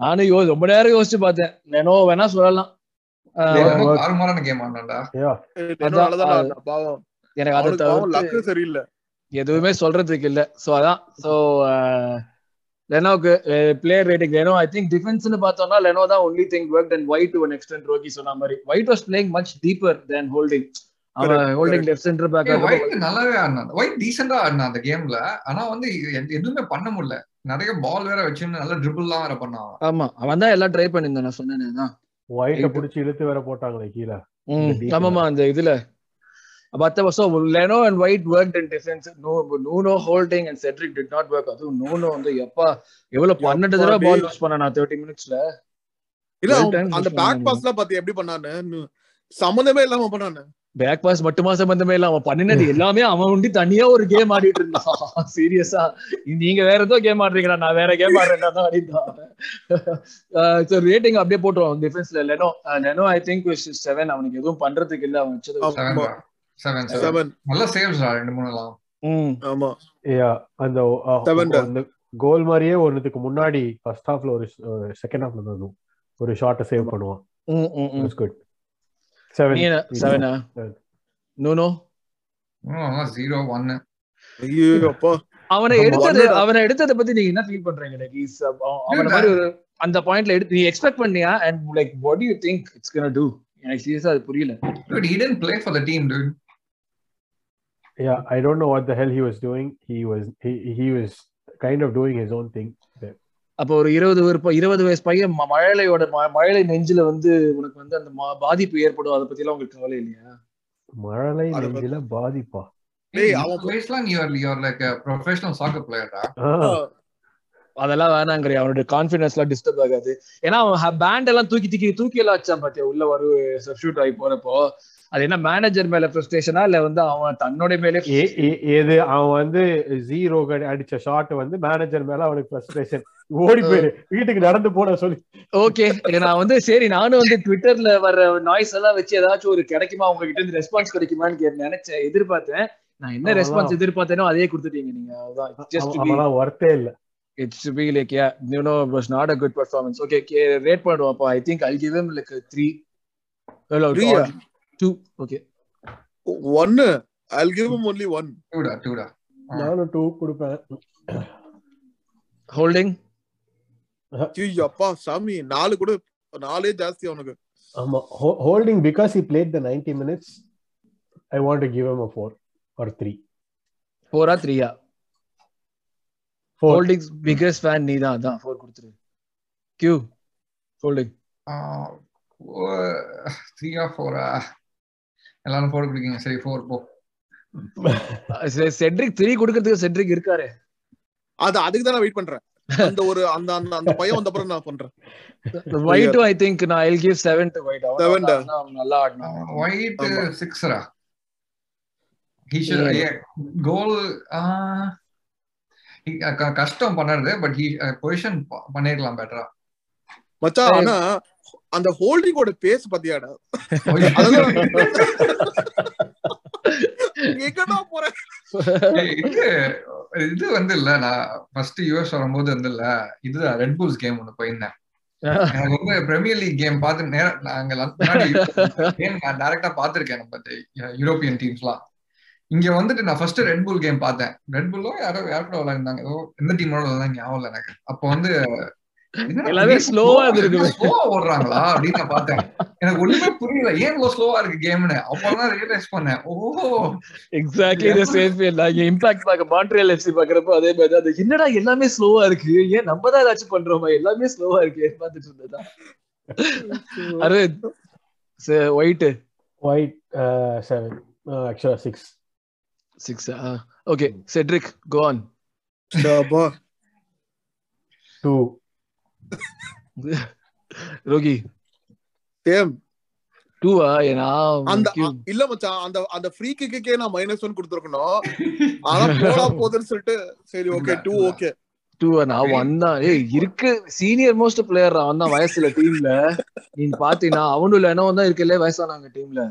நானும் யோ ரொம்ப நேரம் யோசிச்சு பார்த்தேன். நெனோ வேணா சொல்லலாம். எனக்கு அதை எதுவுமே சொல்றதுக்கு இல்ல. சோ அதான். So லெனோக்கு player rating Leno I think டிஃபென்ஸ்னு பார்த்தோம்னா லெனோ தான் only thing work and White to one extent Rocky சொன்ன மாதிரி. White was playing much deeper then Holding அவன் Holding. Left centre back White நல்லாவே ஆடினான். ஒயிட் டீசெண்டா ஆடினான் அந்த கேம்ல ஆனா வந்து எது- எதுவுமே பண்ண முடியல. நிறைய பால் வேற வச்சுன்னு நல்ல ட்ரிபிள் எல்லாம் வேற பண்ணான். ஆமா. அவன் தான் எல்லாம் ட்ரை பண்ணியிருந்தான். நான் சொன்னேனே தான் ஒயிட்ட புடிச்சு இழுத்து வேற போட்டாங்களே கீழே. ஆமாமா அந்த இதுல. மத்த வருஷம் Leno and White work in defence no Nuno Holding and Cedric did not work அதுவும் நூனோ வந்து எப்பா எவ்வளவு பன்னெண்டு தடவை பால். யூஸ் பண்ண தேர்ட்டி மினிட்ஸ்ல இல்ல அந்த பேக் பண்ணானுங்க. பாஸ்லாம் பாத்து எப்படி பண்ணான்னு சம்மந்தமே இல்லாம பண்ணானு. பேக் பாஸ் மட்டுமா சம்பந்தமே இல்ல அவன் பண்ணினது எல்லாமே அவன் உண்டி தனியா ஒரு கேம் ஆடிட்டு இருந்தான். சீரியஸா நீங்க வேற ஏதோ கேம் ஆடுறீங்களா? நான் வேற கேம் ஆடுறேன் தான் ஆடிட்டான் ரேட்டிங் அப்படியே போட்டுருவான் டிஃபென்ஸ்ல லெனோ லெனோ ஐ திங்க் செவன் அவனுக்கு எதுவும் பண்றதுக்கு இல்ல அவன் வச்சது. செவன் நல்ல சேவ்ஸ்டா ரெண்டு ஆமா. அந்த uh. அந்த கோல் மாதிரியே ஒன்னுக்கு முன்னாடி ஃபர்ஸ்ட் ஹாஃப்ல ஒரு செகண்ட் ஹாஃப்ல தான் ஒரு ஷார்ட்டை சேவ் பண்ணுவான். ம் ம் ம். இட்ஸ் குட் செவன் நீ செவனா Seven. நோ நோ ஜீரோ ஐயோ அப்பா. அவனை. எடுத்தது. அவனை எடுத்ததை பத்தி நீங்க என்ன ஃபீல் பண்றீங்க லைக் இஸ் அவன மாதிரி ஒரு அந்த பாயிண்ட்ல எடுத்து நீ எக்ஸ்பெக்ட் பண்ணியா? And like what do you think it's gonna do எனக்கு சீரியஸா அது புரியல. Dude, he didn't play for the team, dude. Yeah, I don't know what the hell he was doing. He was he, he was kind of doing his own thing. there. அப்போ ஒரு இருபது இருபது வயசு பையன் மழலையோட ம- மழலை நெஞ்சில வந்து உனக்கு வந்து அந்த பாதிப்பு ஏற்படும் அதை பத்தி எல்லாம் உங்களுக்கு கவலை இல்லையா மழலை அது நெஞ்சில பாதிப்பா டேய், அவன் இந்த வயசுல you're you're like a professional soccer player, டா. ஆ, அதெல்லாம் வேணாங்கிறியா அவனுடைய கான்பிடன்ஸ் எல்லாம் டிஸ்டர்ப் ஆகாது ஏன்னா அவன் பேண்ட் எல்லாம் தூக்கி தூக்கி தூக்கி எல்லாம் வச்சான் பாத்தியா உள்ள ஒரு சப்ஸ்டியூட் ஆகி போறப்போ அது என்ன மேனேஜர் மேல ஃப்ரஸ்ட்ரேஷனா இல்ல வந்து அவன் தன்னோட மேலே ஏ- ஏ- ஏது அவன் வந்து ஜீரோ அடிச்ச ஷாட் வந்து மேனேஜர் மேல அவனுக்கு ஃப்ரஸ்ட்ரேஷன் ஓடி போயிரு வீட்டுக்கு நடந்து போன சொல்லி. ஓகே நான் வந்து சரி நானும் வந்து ட்விட்டர்ல வர்ற நாய்ஸ் எல்லாம் வச்சு ஏதாச்சும் ஒரு கிடைக்குமா? உங்ககிட்ட இருந்து ரெஸ்பான்ஸ் கிடைக்குமான்னு நினைச்சேன் எதிர்பார்த்தேன். நான் என்ன. ரெஸ்பான்ஸ் எதிர்பார்த்தேனோ அதே கொடுத்துட்டீங்க நீங்க. அதான் ஒர்த்தே இல்ல. It's be like yeah you know was not a good performance okay rate பண்ணுவோம் அப்போ. I think I give him like 3 Three. ஆ? 2 ஓகே ஒன்னு I give him only one Two டா, two டா. ஆ. நானும் டூ கொடுப்பேன் ஹோல்டிங் அப்பா சாமி. நாலு கூட நாலே ஜாஸ்தி அவனுக்கு. ஆமா. Holding because he played the 90 minutes i want to give him a 4 or 3 4ஆ 3ஆ 4 ஹோல்டிங்ஸ் பிகெஸ்ட் ஃபேன் நீ தான். அதான் 4 கொடுத்துரு. கியூ ஹோல்டிங் ஆ, four- three or four ஆ? எல்லாரும் four குடுக்கீங்க. சரி, four போ. செட்ரிக் 3 கொடுக்கிறதுக்கு செட்ரிக் இருக்காரு அது அதுக்கு தான் நான் வெயிட் பண்றேன் அந்த ஒரு அந்த அந்த அந்த பையன் வந்த அப்புறம் நான் பண்றேன் ஒயிட் ஐ திங்க் நான் I give 7 to White Seven டா. அவன் நல்லா ஆ, ஆடினான் white, ஆமா. six raw. He should, Yeah. yeah, goal, ah, he- க- கஷ்டம் பண்ணுறது பட் ஹி பொசிஷன் பண்ணிருக்கலாம் பெட்டரா மச்சான் ஆனா அந்த ஹோல்டிங்கோட பேஸ் பாத்தியாடா? எங்கடா போற? இது இது வந்து இல்ல நான் ஃபர்ஸ்ட் யூஎஸ் வரும்போது வந்து இல்ல இது ரெட் புல்ஸ் கேம் ஒண்ணு போயிருந்தேன். எனக்கு வந்து பிரீமியர் லீக் கேம் பார்த்து நேரா நாங்க கேம் நான் டைரக்டா பாத்திருக்கேன் நம்ம யூரோப்பியன் டீம்ஸ்லாம் இங்க வந்துட்டு நான் ஃபர்ஸ்ட் ரெட் புல் கேம் பார்த்தேன். ரெட் புல்லோ யாரோ யார் கூட விளையாண்டாங்க? ஏதோ எந்த டீமோட விளையாண்டாங்க ஞாபகம் இல்லை எனக்கு. அப்போ வந்து எல்லாமே இருந்திருக்கு. slow ஆ ஓடுறாங்களா அப்படின்னு நான் பார்த்தேன். எனக்கு ஒண்ணுமே புரியல. ஏன் இவ்வளவு ஸ்லோவா இருக்கு கேம்னு அப்பதான் ரியலைஸ் பண்ணேன். Oh exactly the same feel நான் இம்பாக்ட் பார்க்க மான்ட்ரியல் எஃப்சி பாக்குறப்போ அதே மாதிரி அது என்னடா எல்லாமே ஸ்லோவா இருக்கு? ஏன் நம்ம தான் ஏதாச்சும் பண்றோமா? எல்லாமே ஸ்லோவா இருக்கு. பார்த்துட்டு இருந்ததா Aravind White 7 uh, actually 6 six okay Cedric gone டப்பா. 2 ரோகி. Same. டூவா ஏன்னா அந்த இல்ல மச்சான் அந்த அந்த ஃப்ரீ கிக்கே நான் மைனஸ் ஒன் கொடுத்துருக்கணும். ஆனா போடா போகுதுன்னு சொல்லிட்டு சரி ஓகே டூ ஓகே டூ நான் ஒன் தான் ஏய் இருக்கு. சீனியர் மோஸ்ட் பிளேயர் அவன் தான் வயசுல டீம்ல நீங்க பாத்தீங்கன்னா அவனும் இல்லைனோ தான் இருக்கல வயசானாங்க டீம்ல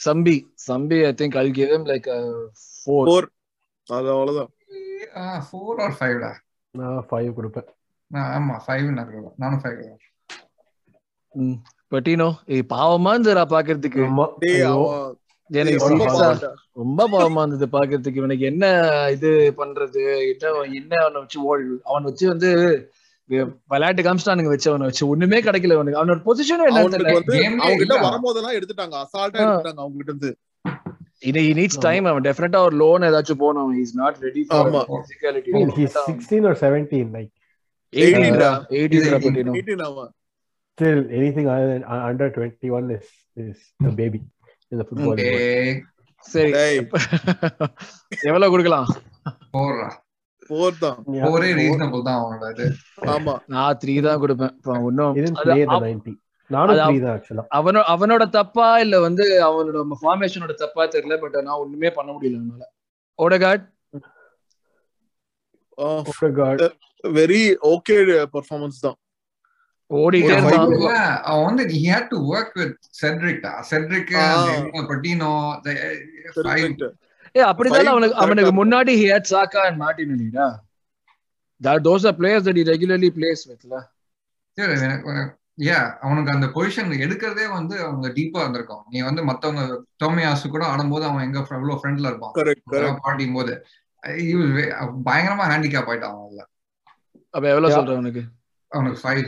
Sambi. Sambi I think I give him like four four அது அவ்வளவுதான். ஃபோர் ஆர் ஃபைவ்டா நான் 5 கொடுப்பேன். ஆமா ஃபைவ் நான் நானும் ஃபைவ் பட்டினோ ஏய் பாவமா இருந்ததுடா பாக்குறதுக்கு. எனக்கு ரொம்ப பாவமா இருந்தது பாக்குறதுக்கு. இவனுக்கு என்ன இது பண்றது? என்ன என்ன அவனை வச்சு அவன் வச்சு வந்து விளையாட்டு காமிச்சிட்டானுங்க வச்சு அவனை வச்சு. ஒண்ணுமே கிடைக்கல அவனுக்கு அவனோட பொசிஷனும் என்ன அவங்க கிட்ட. வரும்போதெல்லாம் எடுத்துட்டாங்க. அசால்ட்டா ஆ. எடுத்துட்டாங்க அவங்க கிட்ட இருந்து. இது நீட்ஸ் டைம் அவன் டெஃபினட்டா ஒரு லோன் ஏதாச்சும் போகணும் அவன் is not ready. For physicality I mean, he's 16 or 17 like. Still anything other than uh, under 21 is is a baby in the football world. சரி. எவ்வளவு கொடுக்கலாம்? ஃபோர்ரா ஃபோர் தான். Four. ரீசனபிள் தான் அவனோட இது. ஆமா. நான் த்ரீ தான் கொடுப்பேன். இப்ப இன்னும் He didn't அது play the அவ- 90 நானும் அது 3 தான் ஆக்சுவலா அவனோட அவனோட தப்பா இல்ல வந்து அவனோட ஃபார்மேஷனோட தப்பா தெரியல பட் நான் ஒண்ணுமே பண்ண முடியல அவனால ஓடகாட் வெரி ஓகே பெர்ஃபார்மன்ஸ் தான். வந்து he had to work with Cedric டா. Cedric, ah. and Patino, the- five. ஏ அப்படிதான் அவனுக்கு முன்னாடி he had Saka and Martinelli-டா that those are players that he regularly plays with-ல சரி, yeah, அவனுக்கு அந்த பொசிஷன் எடுக்கிறதே வந்து அவங்க டீப்பா இருந்திருக்கும். நீ வந்து மத்தவங்க டோமியாசு கூட ஆடும்போது அவன் எங்க எவ்வளவு ஃப்ரண்ட்ல இருப்பான். பாட்டியும் போது. பயங்கரமா ஹேண்டிகேப் ஆயிட்டான் அவன்ல அப்ப எவ்வளவு Yeah. சொல்ற உனக்கு அவனுக்கு ஃபைவ்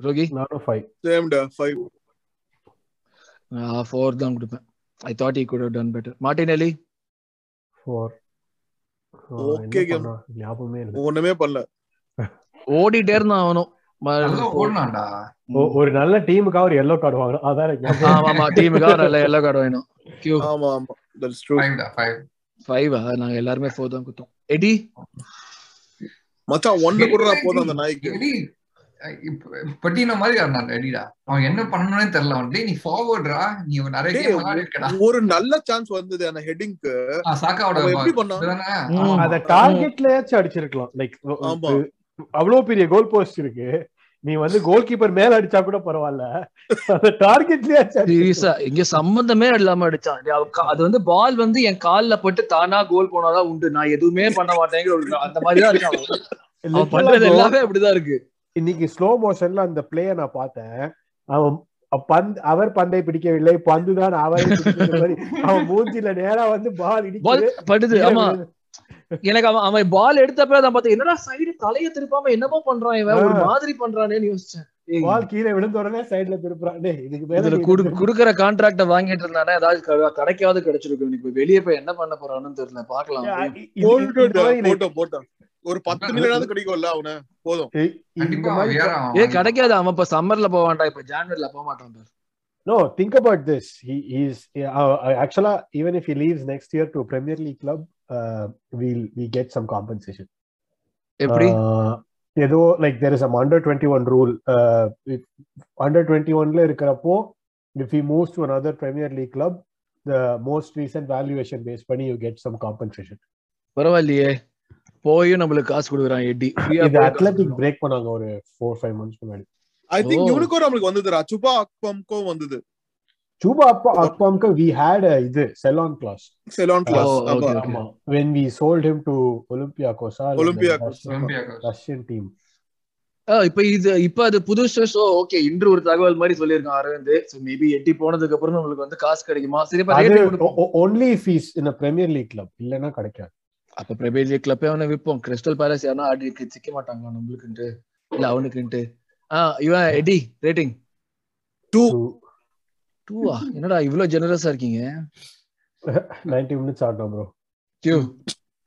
ரோகி? நானும் ஃபைவ் சேம்டா ஃபைவ் ஃபோர் தான் கொடுப்பேன். I thought he could done better Martinelli four Okay, game. ஞாபகமே இல்லை. ஒண்ணுமே பண்ணல. ஓடிட்டே இருந்தான் அவனும். ஒரு நல்ல டீமுக்காக ஒரு எல்லோ கார்டு வாங்கணும். அதான். ஆமா ஆமா டீமுக்காக நல்ல எல்லோ கார்டு வேணும் கியூ ஆமா ஆமா. தட்ஸ் ட்ரூ ஃபைவ் டா ஃபைவ் நாங்க எல்லாருமே ஃபோர் தான் குத்தோம் எடி? மச்சான் ஒண்ணு கூட போதும் அந்த நாய்க்கு. பட்டின மாதிரி இருந்தான் எடிடா. அவன் என்ன பண்ணணும்னே தெரியல நீ ஃபார்வர்ட்ரா நீ நிறைய கேம் ஒரு நல்ல சான்ஸ் வந்தது அந்த ஹெட்டிங்க்கு ஆ, சாக்காவோட அவன் எப்படி பண்ணான்? அத டார்கெட்லயாச்சும் அடிச்சிருக்கலாம். லைக். அவ்வளவு பெரிய கோல் போஸ்ட் இருக்கு. நீ வந்து கோல் கீப்பர் மேல அடிச்சா கூட பரவாயில்ல. அடிச்சிருக்கலாம். சீரியஸா இங்க சம்பந்தமே இல்லாம அடிச்சான் அது வந்து பால் வந்து என் கால்ல பட்டு தானா கோல் போனாதான் உண்டு. நான் எதுவுமே பண்ண மாட்டேங்கிற அந்த மாதிரி தான் இருக்கான் பண்றது எல்லாமே அப்படிதான் இருக்கு. இன்னைக்கு ஸ்லோ மோஷன்ல அந்த பிளேய நான் பார்த்தேன். அவன் பந்து அவர் பந்தை பிடிக்கவில்லை. பந்து தான் அவரை அவன் மூஞ்சில நேரா வந்து பால் இடிக்குது படுது ஆமா. எனக்கு அவன் அவன் பால் எடுத்தப்ப தான் பார்த்தேன் என்னடா சைடு தலைய திருப்பாம என்னமோ பண்றான் இவன்? ஒரு. மாதிரி பண்றானேன்னு யோசிச்சேன். பால் கீழே விழுந்த உடனே சைடுல திருப்புறான். டேய் இதுக்கு. குடுக்கற கான்ட்ராக்ட வாங்கிட்டு இருந்தானே? ஏதாவது கிடைக்காவது கிடைச்சிருக்கும். இப்ப வெளியே போய் என்ன பண்ண போறான்னு தெரியல. பாக்கலாம் ஒரு பத்து மில்லியனாவது கிடைக்கும்ல அவன? போதும். ஏ கிடைக்காது. அவன் இப்ப சம்மர்ல போவான்டா. இப்ப ஜான்வரில போக மாட்டான். No, think about this. He is uh, actually even if he leaves next year to a Premier League club, we'll we get some compensation. எப்படி Uh, ஏதோ like there is um under twenty one rule under twenty ஒன்ல இருக்கிறப்போ if he moves to another Premier League club, the most recent valuation base பண்ணி you get some compensation. பரவாயில்லையே போயும் நம்மளுக்கு காசு கொடுக்குறான் எட்டி இது அத்லெட்டிக். பிரேக் பண்ணாங்க ஒரு ஃபோர் ஃபைவ் மந்த்ஸ் முன்னாடி ஐ திங்க். இவனுக்கும் நம்மளுக்கு வந்ததுடா சுபா அக்பம்க்கும் வந்தது சூபா அப்பா அப்பாம்க்கு we had a இது sell on clause sell on clause when we sold him to Olympiacos Olympiacos, Russian- team. ஆ, இப்ப இது இப்ப அது புதுசு சோ ஓகே இன்று ஒரு தகவல் மாதிரி சொல்லியிருக்கான் அரவிந்த். சோ மேபி எட்டி போனதுக்கு அப்புறம் நம்மளுக்கு வந்து காசு கிடைக்குமா? சரி he's in a Premier League club இல்லனா கிடைக்காது. அப்ப பிரபேஜ் கிளப்பே அவனை விற்போம் கிறிஸ்டல் பேலஸ் யாரா ஆடி சிக்க மாட்டாங்களா நம்மளுக்குன்ட்டு? இல்ல அவனுக்குன்ட்டு. ஆ இவன் எடி ரேட்டிங் டூ டூவா என்னடா இவ்வளவு ஜெனரஸா இருக்கீங்க? 90 minutes ஆடணும் bro. கியூ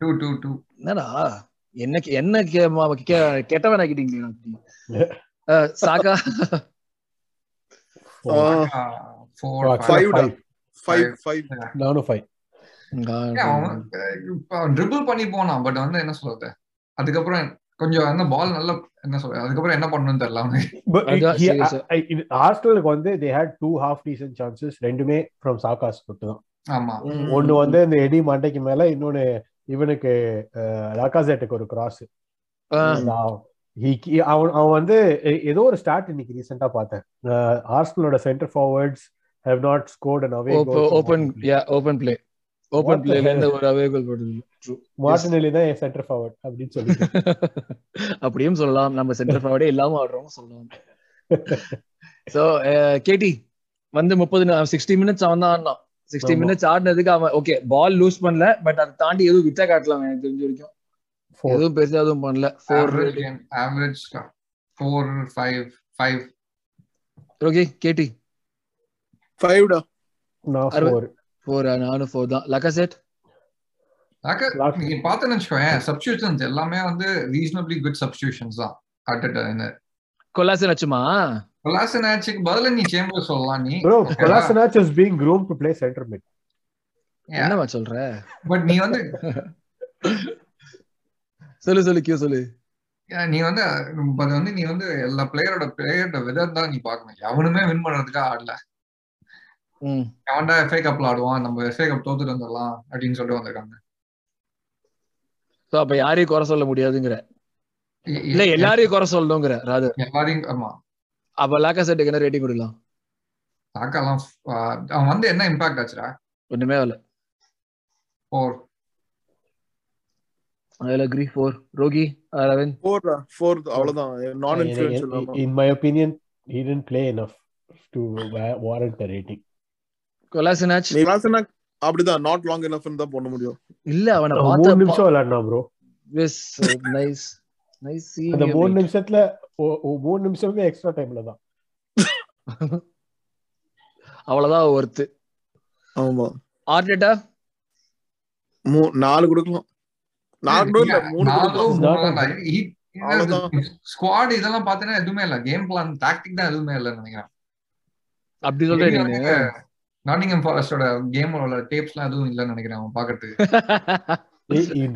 Two, two, two. என்னடா? என்ன கே- என்ன கே- ம- கே- கெட்டவன் ஆக்கிட்டீங்களே டா. ஃபைவ் ஃபைவ் நானும் இப்ப ட்ரிபிள் பண்ணி போனான் பட் வந்து என்ன சொல்றது? அதுக்கப்புறம் கொஞ்சம் அந்த பால் நல்லா என்ன சொல்றது அதுக்கப்புறம் என்ன பண்ணணும்னு தெரியல ஆர்சனலுக்கு வந்து they had two half decent chances ரெண்டுமே from சாகாஸ் மட்டும் தான் ஆமா ஒன்னு வந்து இந்த எடி மண்டைக்கு மேல இன்னொன்னு இவனுக்கு லக்காசேட்டுக்கு ஒரு கிராஸ் அவன் அவன் வந்து ஏதோ ஒரு ஸ்டார்ட் இன்னைக்கு ரீசெண்டா பார்த்தேன். ஆர்சனலோட centre forwards have not scored an away open yeah open play open பிளேல இருந்து? ஒரு அவே கோல் போட்டது மார்டினெல்லி தான் என் சென்டர் ஃபார்வர்ட் அப்படின்னு சொல்லி அப்படியும் சொல்லலாம். நம்ம சென்டர் ஃபார்வர்டே இல்லாம ஆடுறோம் சொல்லலாம். சோ கேடி வந்து முப்பது சிக்ஸ்டி மினிட்ஸ் அவன் தான் ஆடினான். சிக்ஸ்டி. மினிட்ஸ் ஆடினதுக்கு அவன் ஓகே பால் லூஸ் பண்ணல பட் அதை தாண்டி எதுவும் வித்த காட்டலாம் எனக்கு தெரிஞ்ச வரைக்கும். Four. எதுவும் பெருசா எதுவும் பண்ணல. Four average four five five okay கேடி ஃபைவ் டா? நான். ஃபோர் ஃபோர் நானும் ஃபோர் தான். லக்கசெட் பார்த்தேன்னு வச்சுக்கோங்க சப்ஸ்டியூஷன்ஸ் எல்லாமே வந்து ரீசனபிளி குட் சப்ஸ்டியூஷன்ஸ் தான். அட் கொலாசன் வச்சுமா கொலாசனாச்சுக்கு பதிலா நீ சேம்பர் சொல்லலாம் நீ. Bro Kolasinac is being groomed to play centre mid என்னவா சொல்ற? பட் நீ வந்து சொல்லு சொல்லு கியூ சொல்லு. நீ வந்து அது வந்து நீ வந்து எல்லா பிளேயரோட பிளேயரோட விதம் தான் நீ பார்க்கணும். எவனுமே வின் பண்றதுக்காக ஆடல. அவன்டா எஃப்ஏ கப்ல ஆடுவான் நம்ம எஃப்ஏ கப் தோத்துட்டு வந்துடலாம் அப்படின்னு சொல்லிட்டு வந்திருக்காங்க. சோ அப்ப யாரையும் குறை சொல்ல முடியாதுங்கிற. இல்ல எல்லாரையும் குறை சொல்லணுங்கிற ராது. எல்லாரையும் ஆமா. அப்ப லாக்கசெட்டுக்கு என்ன ரேட்டிங் கொடுக்கலாம்? தாக்காலாம் அவன் வந்து என்ன இம்பாக்ட் ஆச்சுடா? ஒண்ணுமே இல்ல four I agree four Rohi Aravind. Four four அவ்வளவுதான். நான் ஆமா in my opinion he didn't play enough to wa- warrant a rating. கொலாசனாச் கிளாஸ்னா அப்படிதான் நாட் லாங் எனஃப்னு தான் பண்ண முடியும். இல்ல அவனை மூணு பார்த்த நிமிஷம் விளையாடினா ப்ரோ நைஸ் நைஸ் அந்த மூணு நிமிஷத்துல ஒ- ஒ- மூணு நிமிஷமே எக்ஸ்ட்ரா டைம்ல தான். அவ்வளவுதான் ஒர்த்து ஆமா. ஆர்டேட்டா மூ- நாலு கொடுக்கலாம். நாலு கூட இல்ல மூணு நாலோ கொடுக்கலாம். ஸ்குவாட் இதெல்லாம் பாத்தீங்கன்னா எதுவுமே இல்ல. கேம் பிளான் டாக்டிக் தான் எதுவுமே இல்லைன்னு நினைக்கிறேன். அப்படி சொல்றேன் நீனு. நாட்டிங்ஹாம் ஃபாரஸ்டோட கேமோட டேப்ஸ் எல்லாம் எதுவும் இல்லைன்னு நினைக்கிறேன் அவன் பாக்கிறதுக்கு.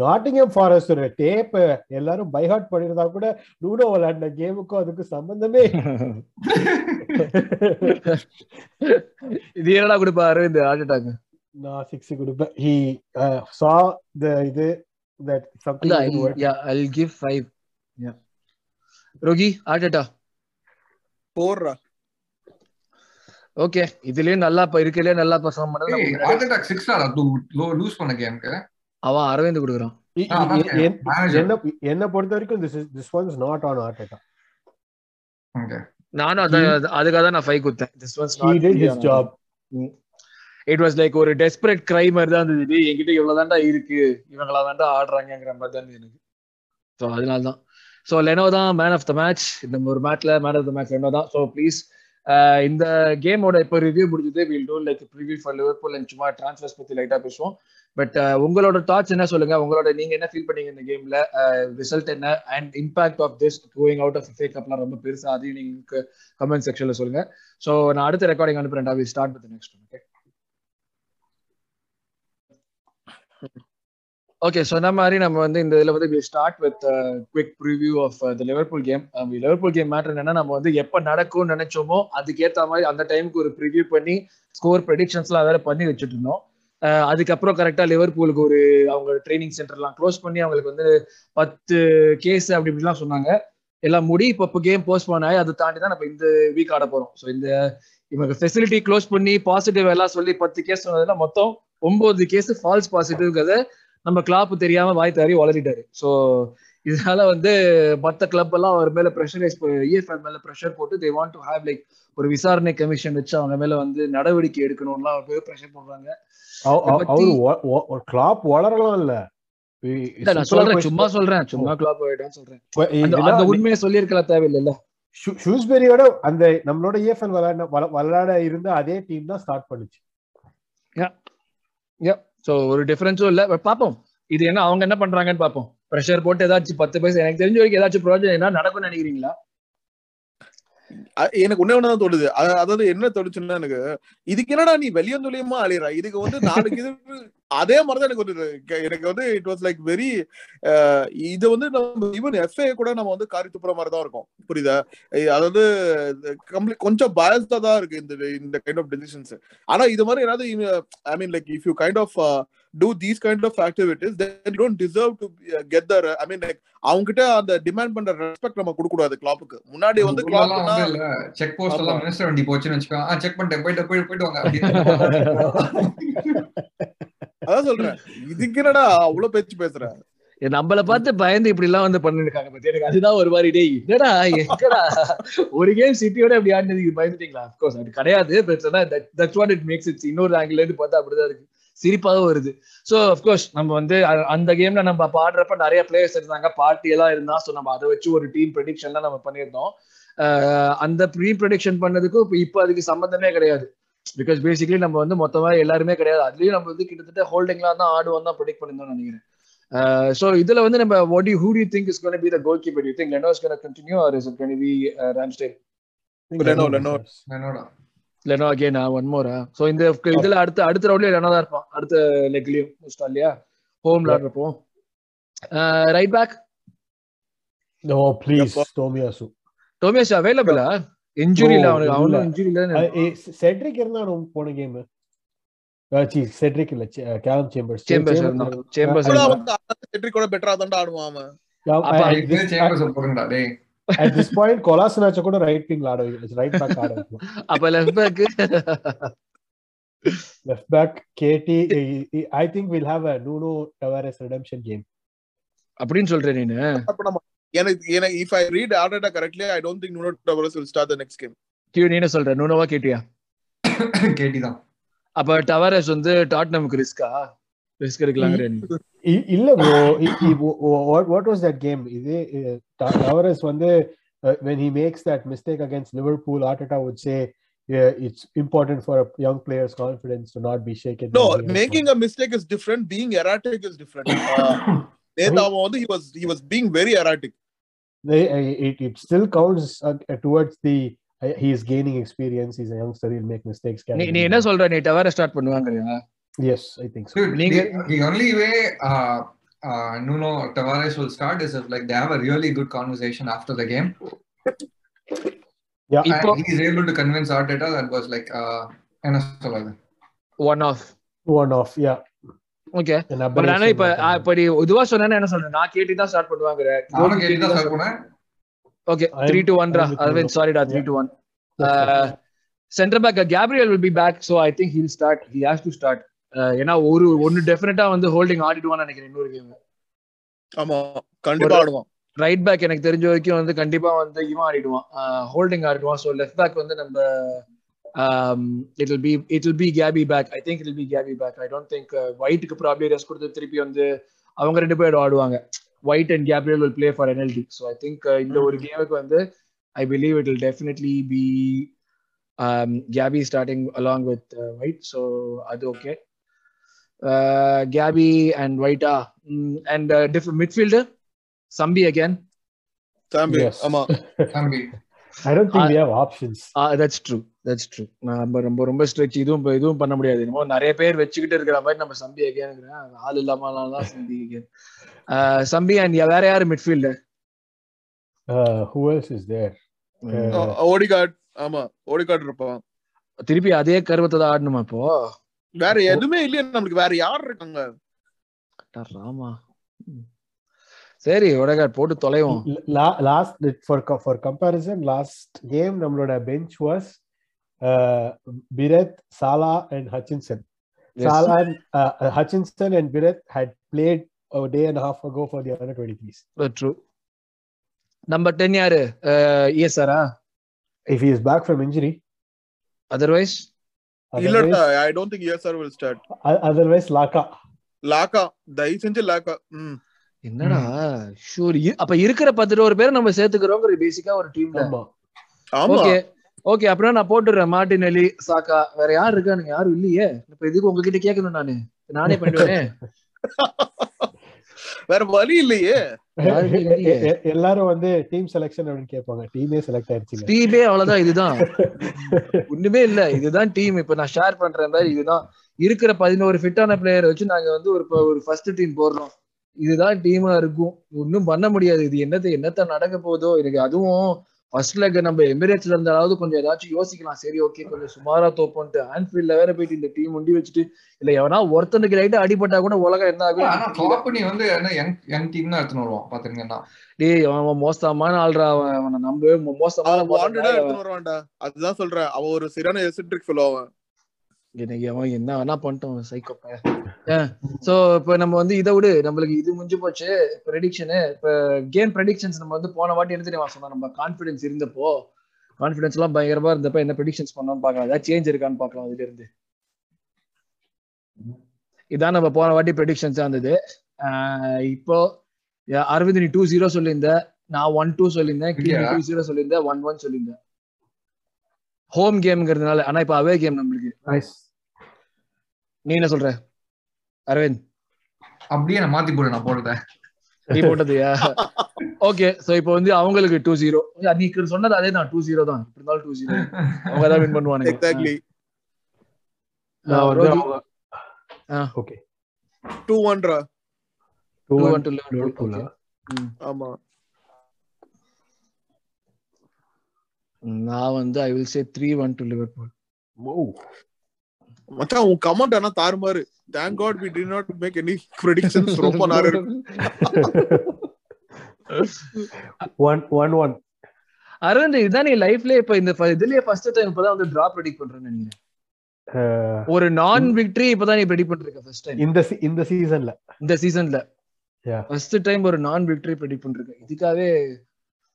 நாட்டிங்ஹாம் ஃபாரஸ்ட் டேப் எல்லாரும் பை ஹார்ட் பண்ணிருந்தா கூட லூடோ விளையாடின கேமுக்கும் அதுக்கு சம்பந்தமே இது என்னடா கொடுப்பா அரவிந்த் ஆர்டேட்டாக்கு நான் சிக்ஸ் கொடுப்பேன். ஹி சா த இது that something yeah I give 5 yeah Rocky Arteta போடுறா. ஓகே. இதுலயே நல்லா இப்ப இருக்கலயே நல்லா பெர்ஃபார்ம் பண்ணது லூஸ் பண்ண கேமுக்கு அவன் அரவிந்த் கொடுக்குறான். என்ன என்ன பொறுத்த வரைக்கும் திஸ் ஒன்ஸ் நாட் ஆன் ஆர்டேட்டா நானும் அதுக்காக தான் நான் 5 கொடுத்தேன் this was he did his job. It was like ஒரு டெஸ்பரேட் கிரை மாதிரி தான் இருந்தது. என்கிட்ட இவ்வளவு தான்டா இருக்கு. இவங்களா தான்டா ஆடுறாங்கங்கிற மாதிரி தான் எனக்கு. ஸோ அதனால தான் ஸோ லெனோ தான் மேன் ஆஃப் த மேட்ச் இந்த ஒரு மேட்ச்ல man of the match Leno தான். ஸோ ப்ளீஸ் இந்த கேமோட இப்போ ரிவ்யூ முடிஞ்சது. Will do like preview for Liverpool and சும்மா டிரான்ஸ்ஃபர்ஸ் பத்தி லைட்டா பேசுவோம். பட் உங்களோட தாட்ஸ் என்ன சொல்லுங்க? உங்களோட நீங்க என்ன ஃபீல் பண்ணீங்க இந்த கேம்ல ரிசல்ட் என்ன? And impact of this going out of FA கப்லாம் ரொம்ப பெருசா அதையும் நீங்க கமெண்ட் செக்ஷன்ல சொல்லுங்க. ஸோ நான் அடுத்த ரெக்கார்டிங் அனுப்புறேன் will start with next okay okay சொன்ன மாதிரி நம்ம வந்து இந்த இதில் வந்து start with quick preview of the Liverpool game Liverpool game matter என்னன்னா நம்ம வந்து எப்போ நடக்கும்னு நினைச்சோமோ அதுக்கேற்ற மாதிரி அந்த டைமுக்கு ஒரு ப்ரிவியூ பண்ணி ஸ்கோர் ப்ரெடிக்ஷன்ஸ்லாம் வேற பண்ணி வச்சுட்டு இருந்தோம் uh, அதுக்கப்புறம் கரெக்டாக லிவர்பூலுக்கு ஒரு அவங்க ட்ரைனிங் சென்டர்லாம் க்ளோஸ் பண்ணி அவங்களுக்கு வந்து பத்து கேஸ் அப்படி இப்படிலாம் சொன்னாங்க. எல்லாம் முடி இப்போ இப்போ கேம் போஸ்ட் ஆகி அதை தாண்டி தான் நம்ம இந்த வீக் ஆட போகிறோம் ஸோ இந்த இவங்க ஃபெசிலிட்டி க்ளோஸ் பண்ணி பாசிட்டிவ் எல்லாம் சொல்லி பத்து கேஸ் சொன்னதுல மொத்தம் ஒன்பது கேஸ் ஃபால்ஸ் பாசிட்டிவ்ங்கிறத நம்ம கிளாப் தெரியாம வாய் தாரி வளரிட்டாரு. ஸோ இதனால வந்து மற்ற கிளப் எல்லாம் அவர் மேல ப்ரெஷரைஸ் இஎஃப்எல் மேல ப்ரெஷர் போட்டு they want to have like ஒரு விசாரணை கமிஷன் வச்சு அவங்க மேல வந்து நடவடிக்கை எடுக்கணும்லாம் ப்ரெஷர் பண்றாங்க அவரு கிளாப் வளரலாம் இல்ல. நான் சொல்றேன் சும்மா சொல்றேன் சும்மா கிளாப் சொல்றேன். அந்த- உண்மையை சொல்லியிருக்கலாம் தேவையில்லைல்ல. ஷூஸ்பெரியோட அந்த நம்மளோட ஏஎஃப்எல் விளையாட வள- விளையாட இருந்த அதே டீம் தான் ஸ்டார்ட் பண்ணுச்சு. ஸோ ஒரு டிஃபரன்ஸும் இல்ல. பட் பார்ப்போம் இது என்ன அவங்க என்ன பண்றாங்கன்னு பார்ப்போம் ப்ரெஷர் போட்டு ஏதாச்சும் பத்து பைசா எனக்கு தெரிஞ்ச வரைக்கும் ஏதாச்சும் ப்ராஜெக்ட் என்ன நடக்கும்னு நினைக்கிறீங்களா? எனக்கு ஒண்ணே ஒண்ணுதான் தோணுது. அதாவது என்ன தோணுச்சுன்னா எனக்கு இதுக்கு என்னடா நீ வெளியம் துளியமா அழியற இதுக்கு வந்து நாளைக்கு இது அதே மாதிரிதான் எனக்கு வந்து எனக்கு வந்து இட் வாஸ் லைக் வெரி இது வந்து நம்ம ஈவன் எஃப்ஏ கூட நம்ம வந்து காரி துப்புற மாதிரி தான் இருக்கும். புரியுதா? அதாவது கம்ப்ளீட் கொஞ்சம் பயஸ்டா தான் இருக்கு இந்த இந்த கைண்ட் ஆஃப் டெசிஷன்ஸ் ஆனா இது மாதிரி ஏதாவது I mean like if you kind of do these kind of activities then don't deserve to get there I mean like அவங்க கிட்ட அந்த டிமாண்ட் பண்ற ரெஸ்பெக்ட் நம்ம கொடுக்க கூடாது கிளாப்புக்கு முன்னாடி வந்து கிளாப்னா செக் போஸ்ட் எல்லாம். மினிஸ்டர் வண்டி போச்சுன்னு வச்சுக்கோ செக் பண்ணிட்டேன். போயிட்டு போயிட்டு போயிட்டு வாங்க. அதான் சொல்றேன். இதுக்கு என்னடா அவ்வளவு பேச்சு பேசுற? நம்மள பார்த்து பயந்து இப்படி எல்லாம் வந்து பண்ணிருக்காங்க பத்தி எனக்கு அதுதான் ஒரு மாதிரி டேய் என்னடா எங்கடா? ஒரு கேம் சிட்டியோட இப்படி ஆடினதுக்கு பயந்துட்டீங்களா? அப்கோர்ஸ் அது கிடையாது but that's what it makes it's இன்னொரு ஆங்கிள் இருந்து பார்த்தா அப்படிதான் இருக்கு. சிரிப்பாகவும் வருது. ஸோ அஃப்கோர்ஸ் நம்ம வந்து அந்த கேம்ல நம்ம அப்ப ஆடுறப்ப நிறைய பிளேயர்ஸ் இருந்தாங்க. பார்ட்டி எல்லாம் இருந்தா ஸோ நம்ம அதை வச்சு ஒரு டீம் ப்ரெடிக்ஷன்லாம் நம்ம பண்ணியிருந்தோம். அந்த ப்ரீ ப்ரெடிக்ஷன் பண்ணதுக்கும் இப்போ இப்போ அதுக்கு சம்மந்தமே கிடையாது. பிகாஸ் பேசிக்கலி நம்ம வந்து மொத்தமா எல்லாருமே கிடையாது. அதுலயும் நம்ம வந்து கிட்டத்தட்ட ஹோல்டிங்லாம் தான் ஆடுவோம் தான் ப்ரெடிக்ட் பண்ணியிருந்தோம் நினைக்கிறேன். ஸோ இதுல வந்து நம்ம what you who to think is gonna be the goalkeeper you think Leno is gonna continue or is gonna be Ramsdale Leno, Leno. என்னோட லெனோ அகேன் ஒன் மோரா ஸோ இந்த இதுல அடுத்த அடுத்த ரவுண்ட்லயே லெனோ தான் இருப்பான். அடுத்த லெக்லயும் மோஸ்டா இல்லையா? ஹோம்ல ஆடுறப்போ right back no please? Tomiyasu Tomiyasu அவைலபிளா இன்ஜுரியில No, அவனுக்கு. அவனும் இன்ஜுரியில செட்ரிக் இருந்தானு போன கேம் சி செட்ரிக் இல்ல கேலம் சேம்பர்ஸ் சேம்பர்ஸ் சேம்பர்ஸ் கூட இருந்தான். வந்து செட்ரிக் கூட பெட்டரா தான்டா ஆடுவான் அவன். At this point கொலாசனாச்ச கூட ரைட் விங்ல ஆட ரைட் பேக் ஆட அப்ப left back left back KT I think we'll have a Nuno Tavares redemption game. அப்படின்னு சொல்றேன் நீனு. நம்ம எனக்கு எனக்கு if I read ஆர்டர்டா correctly I don't think Nuno Tavares will start the next game Q நீனு சொல்ற. நூனோவா கேட்டியா கேட்டி தான். அப்ப டவரஸ் வந்து டாட்னமுக்கு ரிஸ்கா ரிஸ்க் எடுக்கலாங்கிற இ- இல்ல bro what was that game இது டவரஸ் வந்து uh, when he makes that mistake against Liverpool, Arteta would say yeah, it's important for a young player's confidence to not be shaken. No, when he has making a mistake is different. Being erratic is different. Uh, நேத்து அவன் வந்து he was he was being very erratic. they, uh, it, it still counts uh, towards the uh, he is gaining experience. He's a youngster. He'll make mistakes. நீ category. நீ என்ன சொல்ற நீ டவர start பண்ணுவாங்கறியா Yes, I think so. Dude, the, the only way uh, uh, Nuno Tavares will start is if like they have a really good conversation after the game Yeah, and he's able to convince Arteta that was like uh, one of one off. Yeah, okay but ஆனா இப்ப இதுவா சொன்னா என்ன சொல்றேன் நான் கேட்டு தான் start பண்ணுவாங்கற நானும் கேட்டு தான் start பண்ணேன் ஓகே I'm- த்ரீ டு ஒன்ரா I'm with அரவிந்த் Yeah. Two yes. Centre back Gabriel will be back I think start he has to start ஏன்னா ஒரு ஒன்னு டெஃபினட்டா வந்து ஹோல்டிங் ஆடிடுவான்னு நினைக்கிறேன் இன்னொரு கேம் ஆமா கண்டிப்பா ஆடுவான். ரைட் பேக் எனக்கு தெரிஞ்ச வரைக்கும் வந்து கண்டிப்பா வந்து இவன் ஆடிடுவான். ஹோல்டிங் ஆடிடுவான். ஸோ லெஃப்ட் பேக் வந்து நம்ம it be it be KB back I think it be KB back I don't think ஒயிட்டுக்கு probably rest கொடுத்து திருப்பி வந்து அவங்க ரெண்டு பேரும் ஆடுவாங்க. White and Gabriel will play for NLD so I think இந்த ஒரு கேமுக்கு வந்து I believe it will definitely be KB starting along with White so அது ஓகே கேபி அண்ட் ஒயிட்டா and different midfielder Sambi again Sambi Yes. ஆமா தம்பி I don't think we have options. That's true that's true நம்ம ரொம்ப ரொம்ப stretch இதுவும் இப்ப இதுவும் பண்ண முடியாது. என்னமோ நிறைய பேர் வச்சுக்கிட்டு இருக்கிற மாதிரி நம்ம சம்பி அகேனுங்கிறேன் ஆள் இல்லாம தான் சம்பி அகேன் சம்பி அண்ட் வேற யாரு midfield Uh, who else is there? Uh, Odegaard ஆமா ஓடிகார்ட் இருப்பான். திருப்பி அதே கருவத்தை தான் ஆடணுமா இப்போ? வேற எதுவுமே இல்லையா நம்மளுக்கு வேற யார் இருக்காங்க ராமா. சரி ஒடகாட் போட்டு தொலைவோம் for co- for comparison, last game நம்மளோட bench was uh, Biret, Salah, and Hutchinson. Yes. Salah and uh, uh, Hutchinson and Biret had played a day and a half ago for the under 23s. True number ten யாரு இஎஸ்ஆரா If he is back from injury, otherwise இல்லடா I don't think ESR will start otherwise Laka. Laka தயவு செஞ்சு லாக்கா ம். என்னடா? Sure அப்ப இருக்கிற பத்து இருபது பேரை நம்ம சேர்த்துக்கிறோங்கிற பேசிக்கா ஒரு டீம்ல ஆமா. ஆமா. ஓகே ஓகே அப்படின்னா நான் போட்டுடுறேன். மார்டின் எலி சாக்கா வேற யார் இருக்கானுங்க? யாரும் இல்லையே. இப்ப இதுக்கு உங்ககிட்ட கேட்கணும் நானு. நானே பண்ணிடுவேன். வேற வழி இல்லையே. எல்லாரும் வந்து டீம் செலெக்ஷன் அப்படின்னு கேட்பாங்க. டீமே செலக்ட் ஆயிடுச்சுங்க. டீமே அவ்வளவுதான் இதுதான். ஒண்ணுமே இல்ல. இதுதான் டீம் இப்ப நான் ஷேர் பண்றேன் மாதிரி இதுதான். இருக்கிற பதினோரு ஃபிட்டான பிளேயரை வச்சு நாங்க வந்து ஒரு ஒரு ஃபர்ஸ்ட் டீம் போடுறோம். இதுதான் டீமா இருக்கும். ஒன்னும் பண்ண முடியாது. இது என்னத்த என்னத்த நடக்க போதோ எனக்கு அதுவும் ஃபர்ஸ்ட் லெக் நம்ம எமிரேட்ஸ்ல இருந்தாலாவது கொஞ்சம் ஏதாச்சும் யோசிக்கலாம். சரி ஓகே கொஞ்சம் சுமாரா தோப்போன்ட்டு ஆன்ஃபீல்ட்ல வேற போயிட்டு இந்த டீம் உண்டி வச்சுட்டு இல்ல எவனா ஒருத்தனுக்கு லைட்டா அடிபட்டா கூட உலகம் என்ன ஆனா ஆகும் கிளாப் நீ வந்து என்ன யங் யங் டீம் தான் எடுத்துன்னு வருவான் பாத்துருங்கன்னா டேய் அவன் மோசமான ஆள்ரா அவன் அவனை நம்பவே மோசமான வாண்டடா எடுத்துட்டு வருவான்டா. அதுதான் சொல்றேன். அவன் ஒரு சரியான எசிட்ரிக் ஃபெலோ அவன். எனக்கு அவன் என்ன வேணா பண்ணிட்டோம் சைக்கோப்ப சோ இப்ப நம்ம வந்து இதை விடு. நம்மளுக்கு இது முடிஞ்சு போச்சு. ப்ரெடிக்ஷனு இப்ப கேம் ப்ரெடிக்ஷன்ஸ் நம்ம வந்து போன வாட்டி தெரியுமா சொன்னோம் நம்ம கான்ஃபிடன்ஸ் இருந்தப்போ கான்ஃபிடன்ஸ் எல்லாம் பயங்கரமா இருந்தப்ப என்ன ப்ரெடிக்ஷன்ஸ் பண்ணோம்னு பார்க்கலாம். ஏதாவது சேஞ்ச் இருக்கான்னு பார்க்கலாம் அதுல இருந்து இதான் நம்ம போன வாட்டி ப்ரெடிக்ஷன்ஸ் இருந்தது. இப்போ அரவிந்த் நீ டூ ஜீரோ சொல்லியிருந்த. நான் ஒன் டூ சொல்லியிருந்தேன்? டூ ஜீரோ சொல்லியிருந்தேன் ஒன் ஒன் சொல்லியிருந்தேன் ஹோம் கேம்ங்கிறதுனால ஆனா இப்ப அவே கேம் நம்மளுக்கு. நீ என்ன சொல்ற? அரவிந்த். அப்படியே நான் மாத்தி போடு நான் போடுறேன். நீ போட்டதுயா? ஓகே சோ இப்போ வந்து அவங்களுக்கு டூ ஜீரோ நீ சொன்னது அதே தான் டூ ஜீரோ தான். இப்படி இருந்தாலும் டூ ஜீரோ அவங்க தான் வின் பண்ணுவானுங்க. Exactly. Okay two ஒன்ரா two two one one to Liverpool ஆமா. நான் வந்து I will say three one to Liverpool மச்சான் உன் கமெண்ட் ஆனா தாறுமாறு thank God we did not make any predictions ரொம்ப நேரம் ஒன் ஒன் ஒன் அரவிந்த் இதுதான் நீ லைஃப்ல இப்ப இந்த இதுலயே ஃபர்ஸ்ட் டைம் இப்பதான் வந்து டிரா ப்ரெடிக்ட் பண்றேன்னு நினைக்கிறேன். ஒரு நான் விக்டரி இப்பதான் நீ ப்ரெடிக்ட் பண்றீங்க ஃபர்ஸ்ட் டைம் இந்த இந்த சீசன்ல இந்த சீசன்ல. ஃபர்ஸ்ட் டைம் ஒரு நான் விக்டரி ப்ரெடிக்ட் பண்றேன் இதுக்காகவே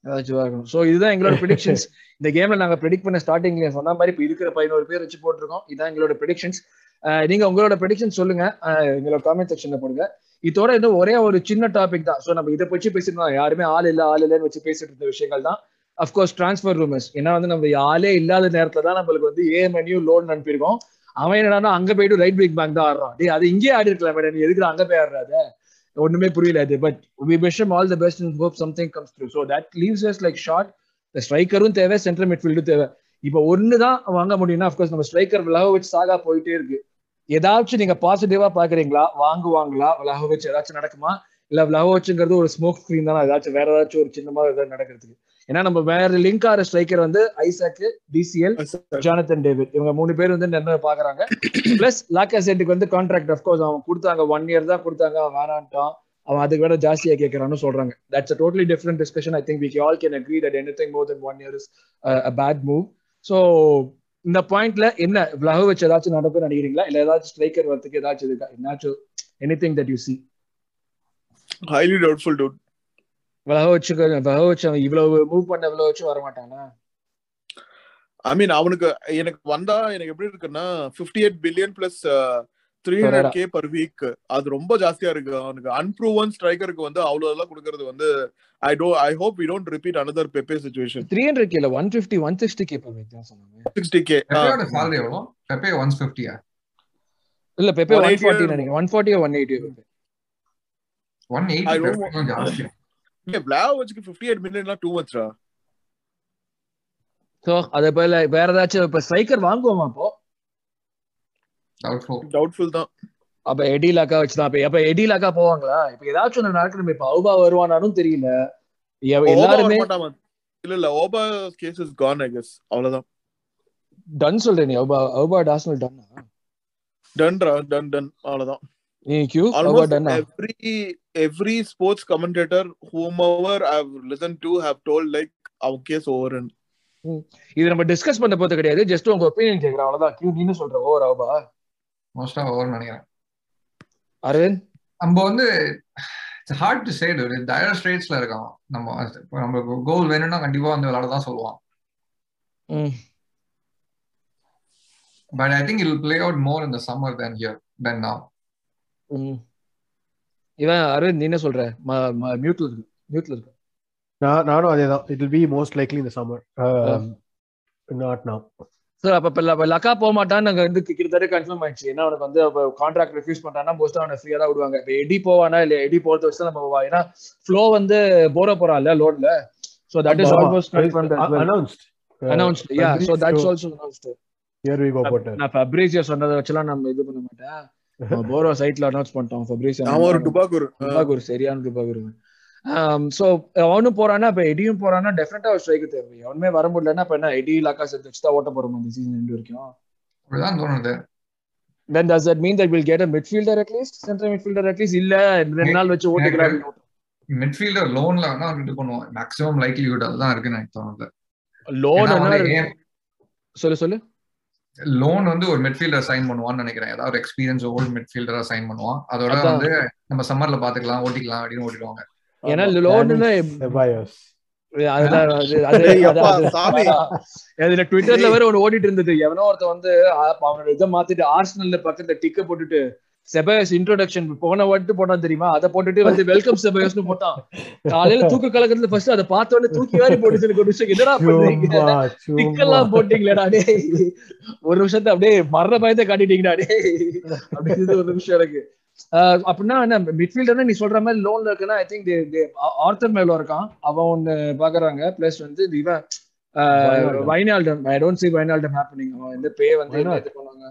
ஏதாச்சும் இருக்கணும் சோ இதுதான் எங்களோட ப்ரெடிக்ஷன்ஸ் இந்த கேம்ல நாங்க ப்ரெடிக்ட் பண்ண ஸ்டார்டிங்ல சொன்ன மாதிரி இப்ப இருக்கிற பதினோரு பேர் வச்சு போட்டிருக்கோம். இதான் எங்களோட ப்ரெடிக்ஷன்ஸ் நீங்க உங்களோட ப்ரெடிக்ஷன் சொல்லுங்க. எங்களோட காமெண்ட் செக்ஷன்ல போடுங்க. இதோட இன்னும் ஒரே ஒரு சின்ன டாபிக் தான். ஸோ நம்ம இதை வச்சு பேசிட்டு யாருமே ஆள் இல்ல ஆள் இல்லைன்னு வச்சு பேசிட்டு இருந்த விஷயங்கள் தான். அஃப்கோர்ஸ் டிரான்ஸ்ஃபர் ரூமர்ஸ் ஏன்னா வந்து நம்ம ஆளே இல்லாத நேரத்துல தான் நம்மளுக்கு வந்து ஏஎம்என்யூ லோன் அனுப்பியிருக்கோம். அவன் என்னன்னா அங்க போயிட்டு ரைட் பிரேக் பேங்க் தான் ஆடுறான். அது இங்கே ஆடி இருக்கலாம் மேடம் நீ எதுக்கு அங்க போய் ஆடுறாத ஒண்ணுமே புரியல அது but we wish them all the best in hope something comes through so that leaves us like short ஸ்ட்ரைக்கரும் தேவை சென்ட்ரல் மிட்ஃபீல்டும் தேவை. இப்போ ஒன்னு தான் வாங்க முடியும்னா அஃப்கோர்ஸ் நம்ம ஸ்ட்ரைக்கர் விலகோவிச் சாகா போயிட்டே இருக்கு. ஏதாச்சும் நீங்க பாசிட்டிவா பாக்குறீங்களா வாங்குவாங்களா? விலகோவிச் ஏதாச்சும் நடக்குமா? இல்ல விலகோவிச்ங்கிறது ஒரு ஸ்மோக் ஸ்கிரீன் தானே. ஏதாச்சும் வேற ஏதாச்சும் ஒரு சின்னமா ஏதாவது நடக்கிறதுக்கு. ஏன்னா நம்ம வேற லிங்க் ஆற ஸ்ட்ரைக்கர் வந்து ஐசாக்கு டிசிஎல் ஜானத்தன் டேவிட் இவங்க மூணு பேர் வந்து என்ன பாக்குறாங்க. பிளஸ் லாக்கா செட்டுக்கு வந்து கான்ட்ராக்ட் அஃப்கோர்ஸ் அவன் கொடுத்தாங்க. ஒன் இயர் தான் கொடுத்தாங்க. அவன் வேணான்ட்டான். அவன் அதுக்கு வேற ஜாஸ்தியா கேட்கறான்னு சொல்றாங்க. That's a totally different discussion I think we all can agree that anything more then one year is a bad move so இந்த பாயிண்ட்ல என்ன? விலக வச்சு ஏதாச்சும் நடக்கும் நினைக்கிறீங்களா? இல்ல ஏதாச்சும் ஸ்ட்ரைக்கர் வரதுக்கு ஏதாச்சும் இருக்கா? என்னாச்சும் anything that you see highly doubtful dude விலக வச்சு விலக வச்சு அவன் இவ்வளவு மூவ் பண்ண விலக வச்சு வர மாட்டானா ஐ மீன் அவனுக்கு எனக்கு வந்தா எனக்கு எப்படி இருக்குன்னா fifty eight billion plus three hundred K per week அது ரொம்ப ஜாஸ்தியா இருக்கு. அவனுக்கு அன்ப்ரூவன் ஸ்ட்ரைக்கருக்கு வந்து அவ்வளவு எல்லாம் கொடுக்கறது வந்து I do I hope we don't repeat another Pepe situation three hundred கேல one fifty one sixty K per week தான் சொன்னாங்க. சிக்ஸ்டி கே salary எவ்வளோ? பெப்பே ஒன் ஃபிஃப்டியா இல்ல பெப்பே ஒன் 180 ஃபார்ட்டி நினைக்கிறேன். One forty one eighty one eighty don't Pepe ஜாஸ்தி பிளாவ் வச்சுக்கு பிப்டி எயிட் மில்லியன்லாம் டூ மச்ரா ஸோ அதை போல வேற ஏதாச்சும் இப்ப ஸ்ட்ரைக்கர் வாங்குவோமா அப்போ doubtful. டவுட்ஃபுல் தான். அப்ப எடி லாக்கா வச்சுதான். அப்ப அப்ப எடி லாக்கா போவாங்களா? இப்ப ஏதாச்சும் ஒண்ணு நடக்கணும். இப்ப அவுபா வருவானாலும் தெரியல. எல்லாருமே இல்ல இல்ல Auba case is gone I guess அவ்வளவுதான். டன் சொல்றேன் நீ. அவுபா அவுபா டாஸ்னல் டன் டன்ரா டன் டன் அவ்வளவுதான். Auba almost every every sports commentator whomever I've listened to have told like our case over and இது நம்ம டிஸ்கஸ் பண்ண போறது கிடையாது. ஜஸ்ட் உங்க ஒப்பீனியன் கேக்குறேன். அவ்வளவுதான். கியூ நீன்னு சொல்ற ஓவர் அவுபா மோஸ்டா ஓவர் நினைக்கிறேன். அரவிந்த் நம்ம வந்து it's hard to say dire ஸ்ட்ரேட்ஸ்ல இருக்கான் நம்ம நம்மளுக்கு கோல் வேணும்னா கண்டிப்பா வந்து விளையாட தான் சொல்லுவான் ம். But I think he'll play out more in the summer than here than now. இவன் அரவிந்த் நீ என்ன சொல்ற? மியூட்ல இருக்கு. மியூட்ல இருக்கு. நான் நானும் அதே தான் it will be most likely இந்த சம்மர் நாட் நவ் சார் அப்ப இப்ப லக்கா போக மாட்டான்னு நாங்க வந்து கிட்டத்தட்ட கன்ஃபார்ம் ஆயிடுச்சு. ஏன்னா அவனுக்கு வந்து கான்ட்ராக்ட் ரெஃப்யூஸ் பண்றான்னா மோஸ்ட் அவனை ஃப்ரீயா தான் விடுவாங்க. இப்ப எடி போவானா இல்ல எடி போறத வச்சு தான் நம்ம போவா? ஏன்னா ஃப்ளோ வந்து போற போறான் இல்ல லோன்ல so that is almost announced announced yeah so that's also announced நான் ஃபெப்ரீசியோ சொன்னதை வச்செல்லாம் நம்ம இது பண்ண மாட்டேன். போரோ சைட்ல அனௌன்ஸ் பண்ணிட்டோம் ஃபெப்ரீசியோ அவன் ஒரு டுபாக்கூர் டுபாகூர் சரியான டுபாகூர் சோ அவனும் போறானா இப்ப எடியும் போறானா டெஃபினட்டா ஒரு ஸ்ட்ரைக்கு தேவை அவனுமே வர முடியலன்னா இப்ப என்ன எடி லக்கா செட் வச்சு தான் ஓட்ட போறோம் இந்த சீசன் ரெண்டு வரைக்கும்? அப்படிதான் தோணுது. Then does that mean that we'll get a midfielder at least? Central midfielder at least? இல்ல ரெண்டு நாள் வச்சு ஓட்டிக்கலாம். மிட்ஃபீல்டர் லோன்ல வேணா இது பண்ணுவோம். மேக்ஸிமம் லைக்லிஹுட் அதுதான் இருக்குன்னு எனக்கு தோணுது. லோன் சொல்லு சொல்லு. லோன் வந்து ஒரு மிட்ஃபீல்டர் சைன் பண்ணுவான்னு நினைக்கிறேன். ஏதாவது எக்ஸ்பீரியன்ஸ் ஓல்ட் மிட்ஃபீல்டரா சைன் பண்ணுவான். அதோட. வந்து நம்ம சம்மர்ல பாத்துக்கலாம் ஓட்டிக்கலாம் அப்படின்னு ஓட்டிடுவாங்க. ஏன்னா லோன்னா. அதுல ட்விட்டர்ல வேற ஒன்னு ஓடிட்டு இருந்தது. எவனோ ஒருத்த வந்து அவனோட இதை மாத்திட்டு ஆர்சனல்ல பக்கத்துல டிக்க போட்டுட்டு செபயஸ் இன்ட்ரோடக்ஷன் போன வாட்டு போட்டான் தெரியுமா? அதை போட்டுட்டு வந்து வெல்கம் செபயஸ்னு போட்டான். காலையில தூக்க கலக்கத்துல ஃபர்ஸ்ட் அதை பார்த்த உடனே தூக்கி வாரி எனக்கு ஒரு நிமிஷம். என்னடா பண்றீங்க? போட்டீங்களேடா டேய். ஒரு நிமிஷத்தை அப்படியே மரண பயத்தை காட்டிட்டீங்கடா டேய். அப்படின்னு ஒரு எனக்கு. ஆஹ் அப்படின்னா என்ன மிட்ஃபீல்டர்னா நீ சொல்ற மாதிரி லோன்ல இருக்குன்னா ஐ திங்க் ஆர்த்தர் மேல இருக்கான். அவன் ஒன்னு பாக்குறாங்க. பிளஸ் வந்து இவன். Wijnaldum I don't see Wijnaldum happening அவன் வந்து பே வந்து? இது பண்ணுவாங்க.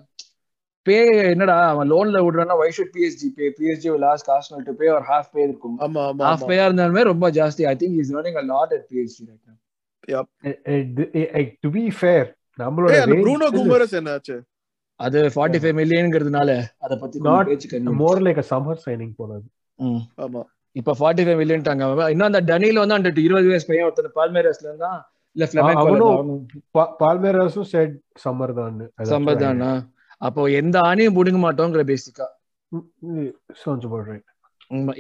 பே என்னடா அவன் லோன்ல விடுறான்னா why should PSG pay PSG lost Arsenal to pay ஒரு ஹாஃப் பே இருக்கும். ஆமா ஆமா ஹாஃப் பேயா இருந்தாலுமே ரொம்ப ஜாஸ்தி. I think is running a lot at PSG right to be fair நம்மளோட ப்ரூனோ குமரஸ் என்னாச்சு? அது ஃபார்ட்டி ஃபைவ் மில்லியன்ங்கிறதுனால அதை பத்தி பேச்சு கம்மி. More like a summer signing போனது. ஆமா. இப்ப ஃபார்ட்டி ஃபைவ் மில்லியன்ட்டாங்க இன்னும் அந்த டனில வந்து அந்த இருபது வயசு பையன் ஒருத்தர் பால்மேரஸ்ல இருந்தா இல்ல அவனும் பால்மேரஸும் செட் சம்மர் தான் சம்பதானா அப்போ எந்த ஆணையும் புடுங்க மாட்டோங்கிற பேசிக்கா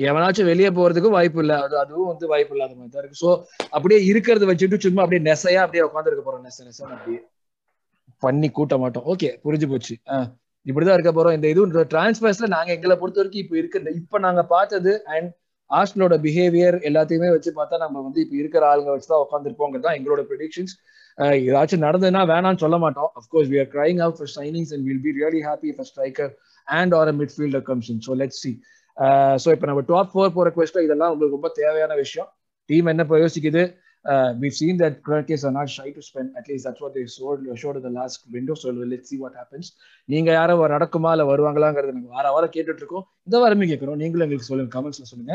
எவனாச்சும் வெளியே போறதுக்கு வாய்ப்பு இல்ல. அது அதுவும் வந்து வாய்ப்பு இல்லாத மாதிரி தான் இருக்கு. சோ அப்படியே இருக்கிறத வச்சுட்டு சும்மா அப்படியே நெசையா அப்படியே உட்காந்துருக்க போறோம். நெச நெசன்னு அப்படியே. பண்ணி கூட்ட மாட்டோம். ஓகே புரிஞ்சு போச்சு. இப்படிதான் இருக்க போறோம். இந்த இது டிரான்ஸ்பர்ஸ்ல நாங்க எங்களை பொறுத்த வரைக்கும் இப்ப இருக்க இப்ப நாங்க பார்த்தது அண்ட் ஆஸ்டலோட பிஹேவியர் எல்லாத்தையுமே வச்சு பார்த்தா நம்ம வந்து இப்ப இருக்கிற ஆளுங்க வச்சுதான் உட்காந்துருப்போங்கிறது தான் எங்களோட ப்ரெடிக்ஷன்ஸ் ஏதாச்சும் நடந்ததுன்னா வேணாம்னு சொல்ல மாட்டோம். Of course we are crying out for signings and will be really happy for striker and or midfielder comes in so let's see so இப்போ நம்ம டாப் ஃபோர் போற கொஸ்டின் இதெல்லாம் உங்களுக்கு ரொம்ப தேவையான விஷயம். டீம் என்ன யோசிக்குது? Uh, we've seen that Kroankes are not shy to spend. At least that's what they showed, showed in the last window. So let's see what happens. நீங்க யாரும் நடக்குமா இல்ல வருவாங்களாங்கிறது நாங்க வார வாரம் கேட்டுட்டு இருக்கோம். இந்த வாரமே கேட்கிறோம். நீங்களும் எங்களுக்கு சொல்லுங்க. கமெண்ட்ஸ்ல சொல்லுங்க.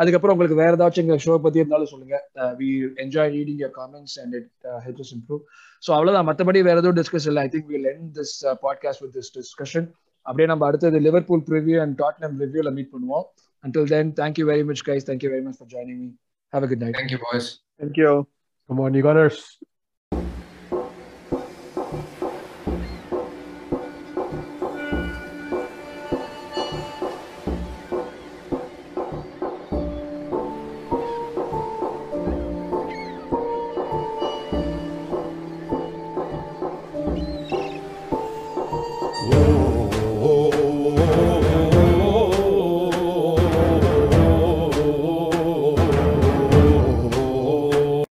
அதுக்கப்புறம் உங்களுக்கு வேற ஏதாச்சும் எங்க ஷோ பத்தி இருந்தாலும் சொல்லுங்க. We enjoy reading your comments and it help us improve so அவ்வளவுதான். மற்றபடி வேற எதுவும் டிஸ்கஸ் இல்லை. I think will end this podcast with this discussion அப்படியே நம்ம அடுத்தது லிவர்பூல் ப்ரிவியூ அண்ட் டாட்னம் ரிவ்யூல மீட் பண்ணுவோம். Until then thank you very much guys. Thank you very much for joining me. Have a good night. Thank you, boys. Thank you. Come on, you Gunners.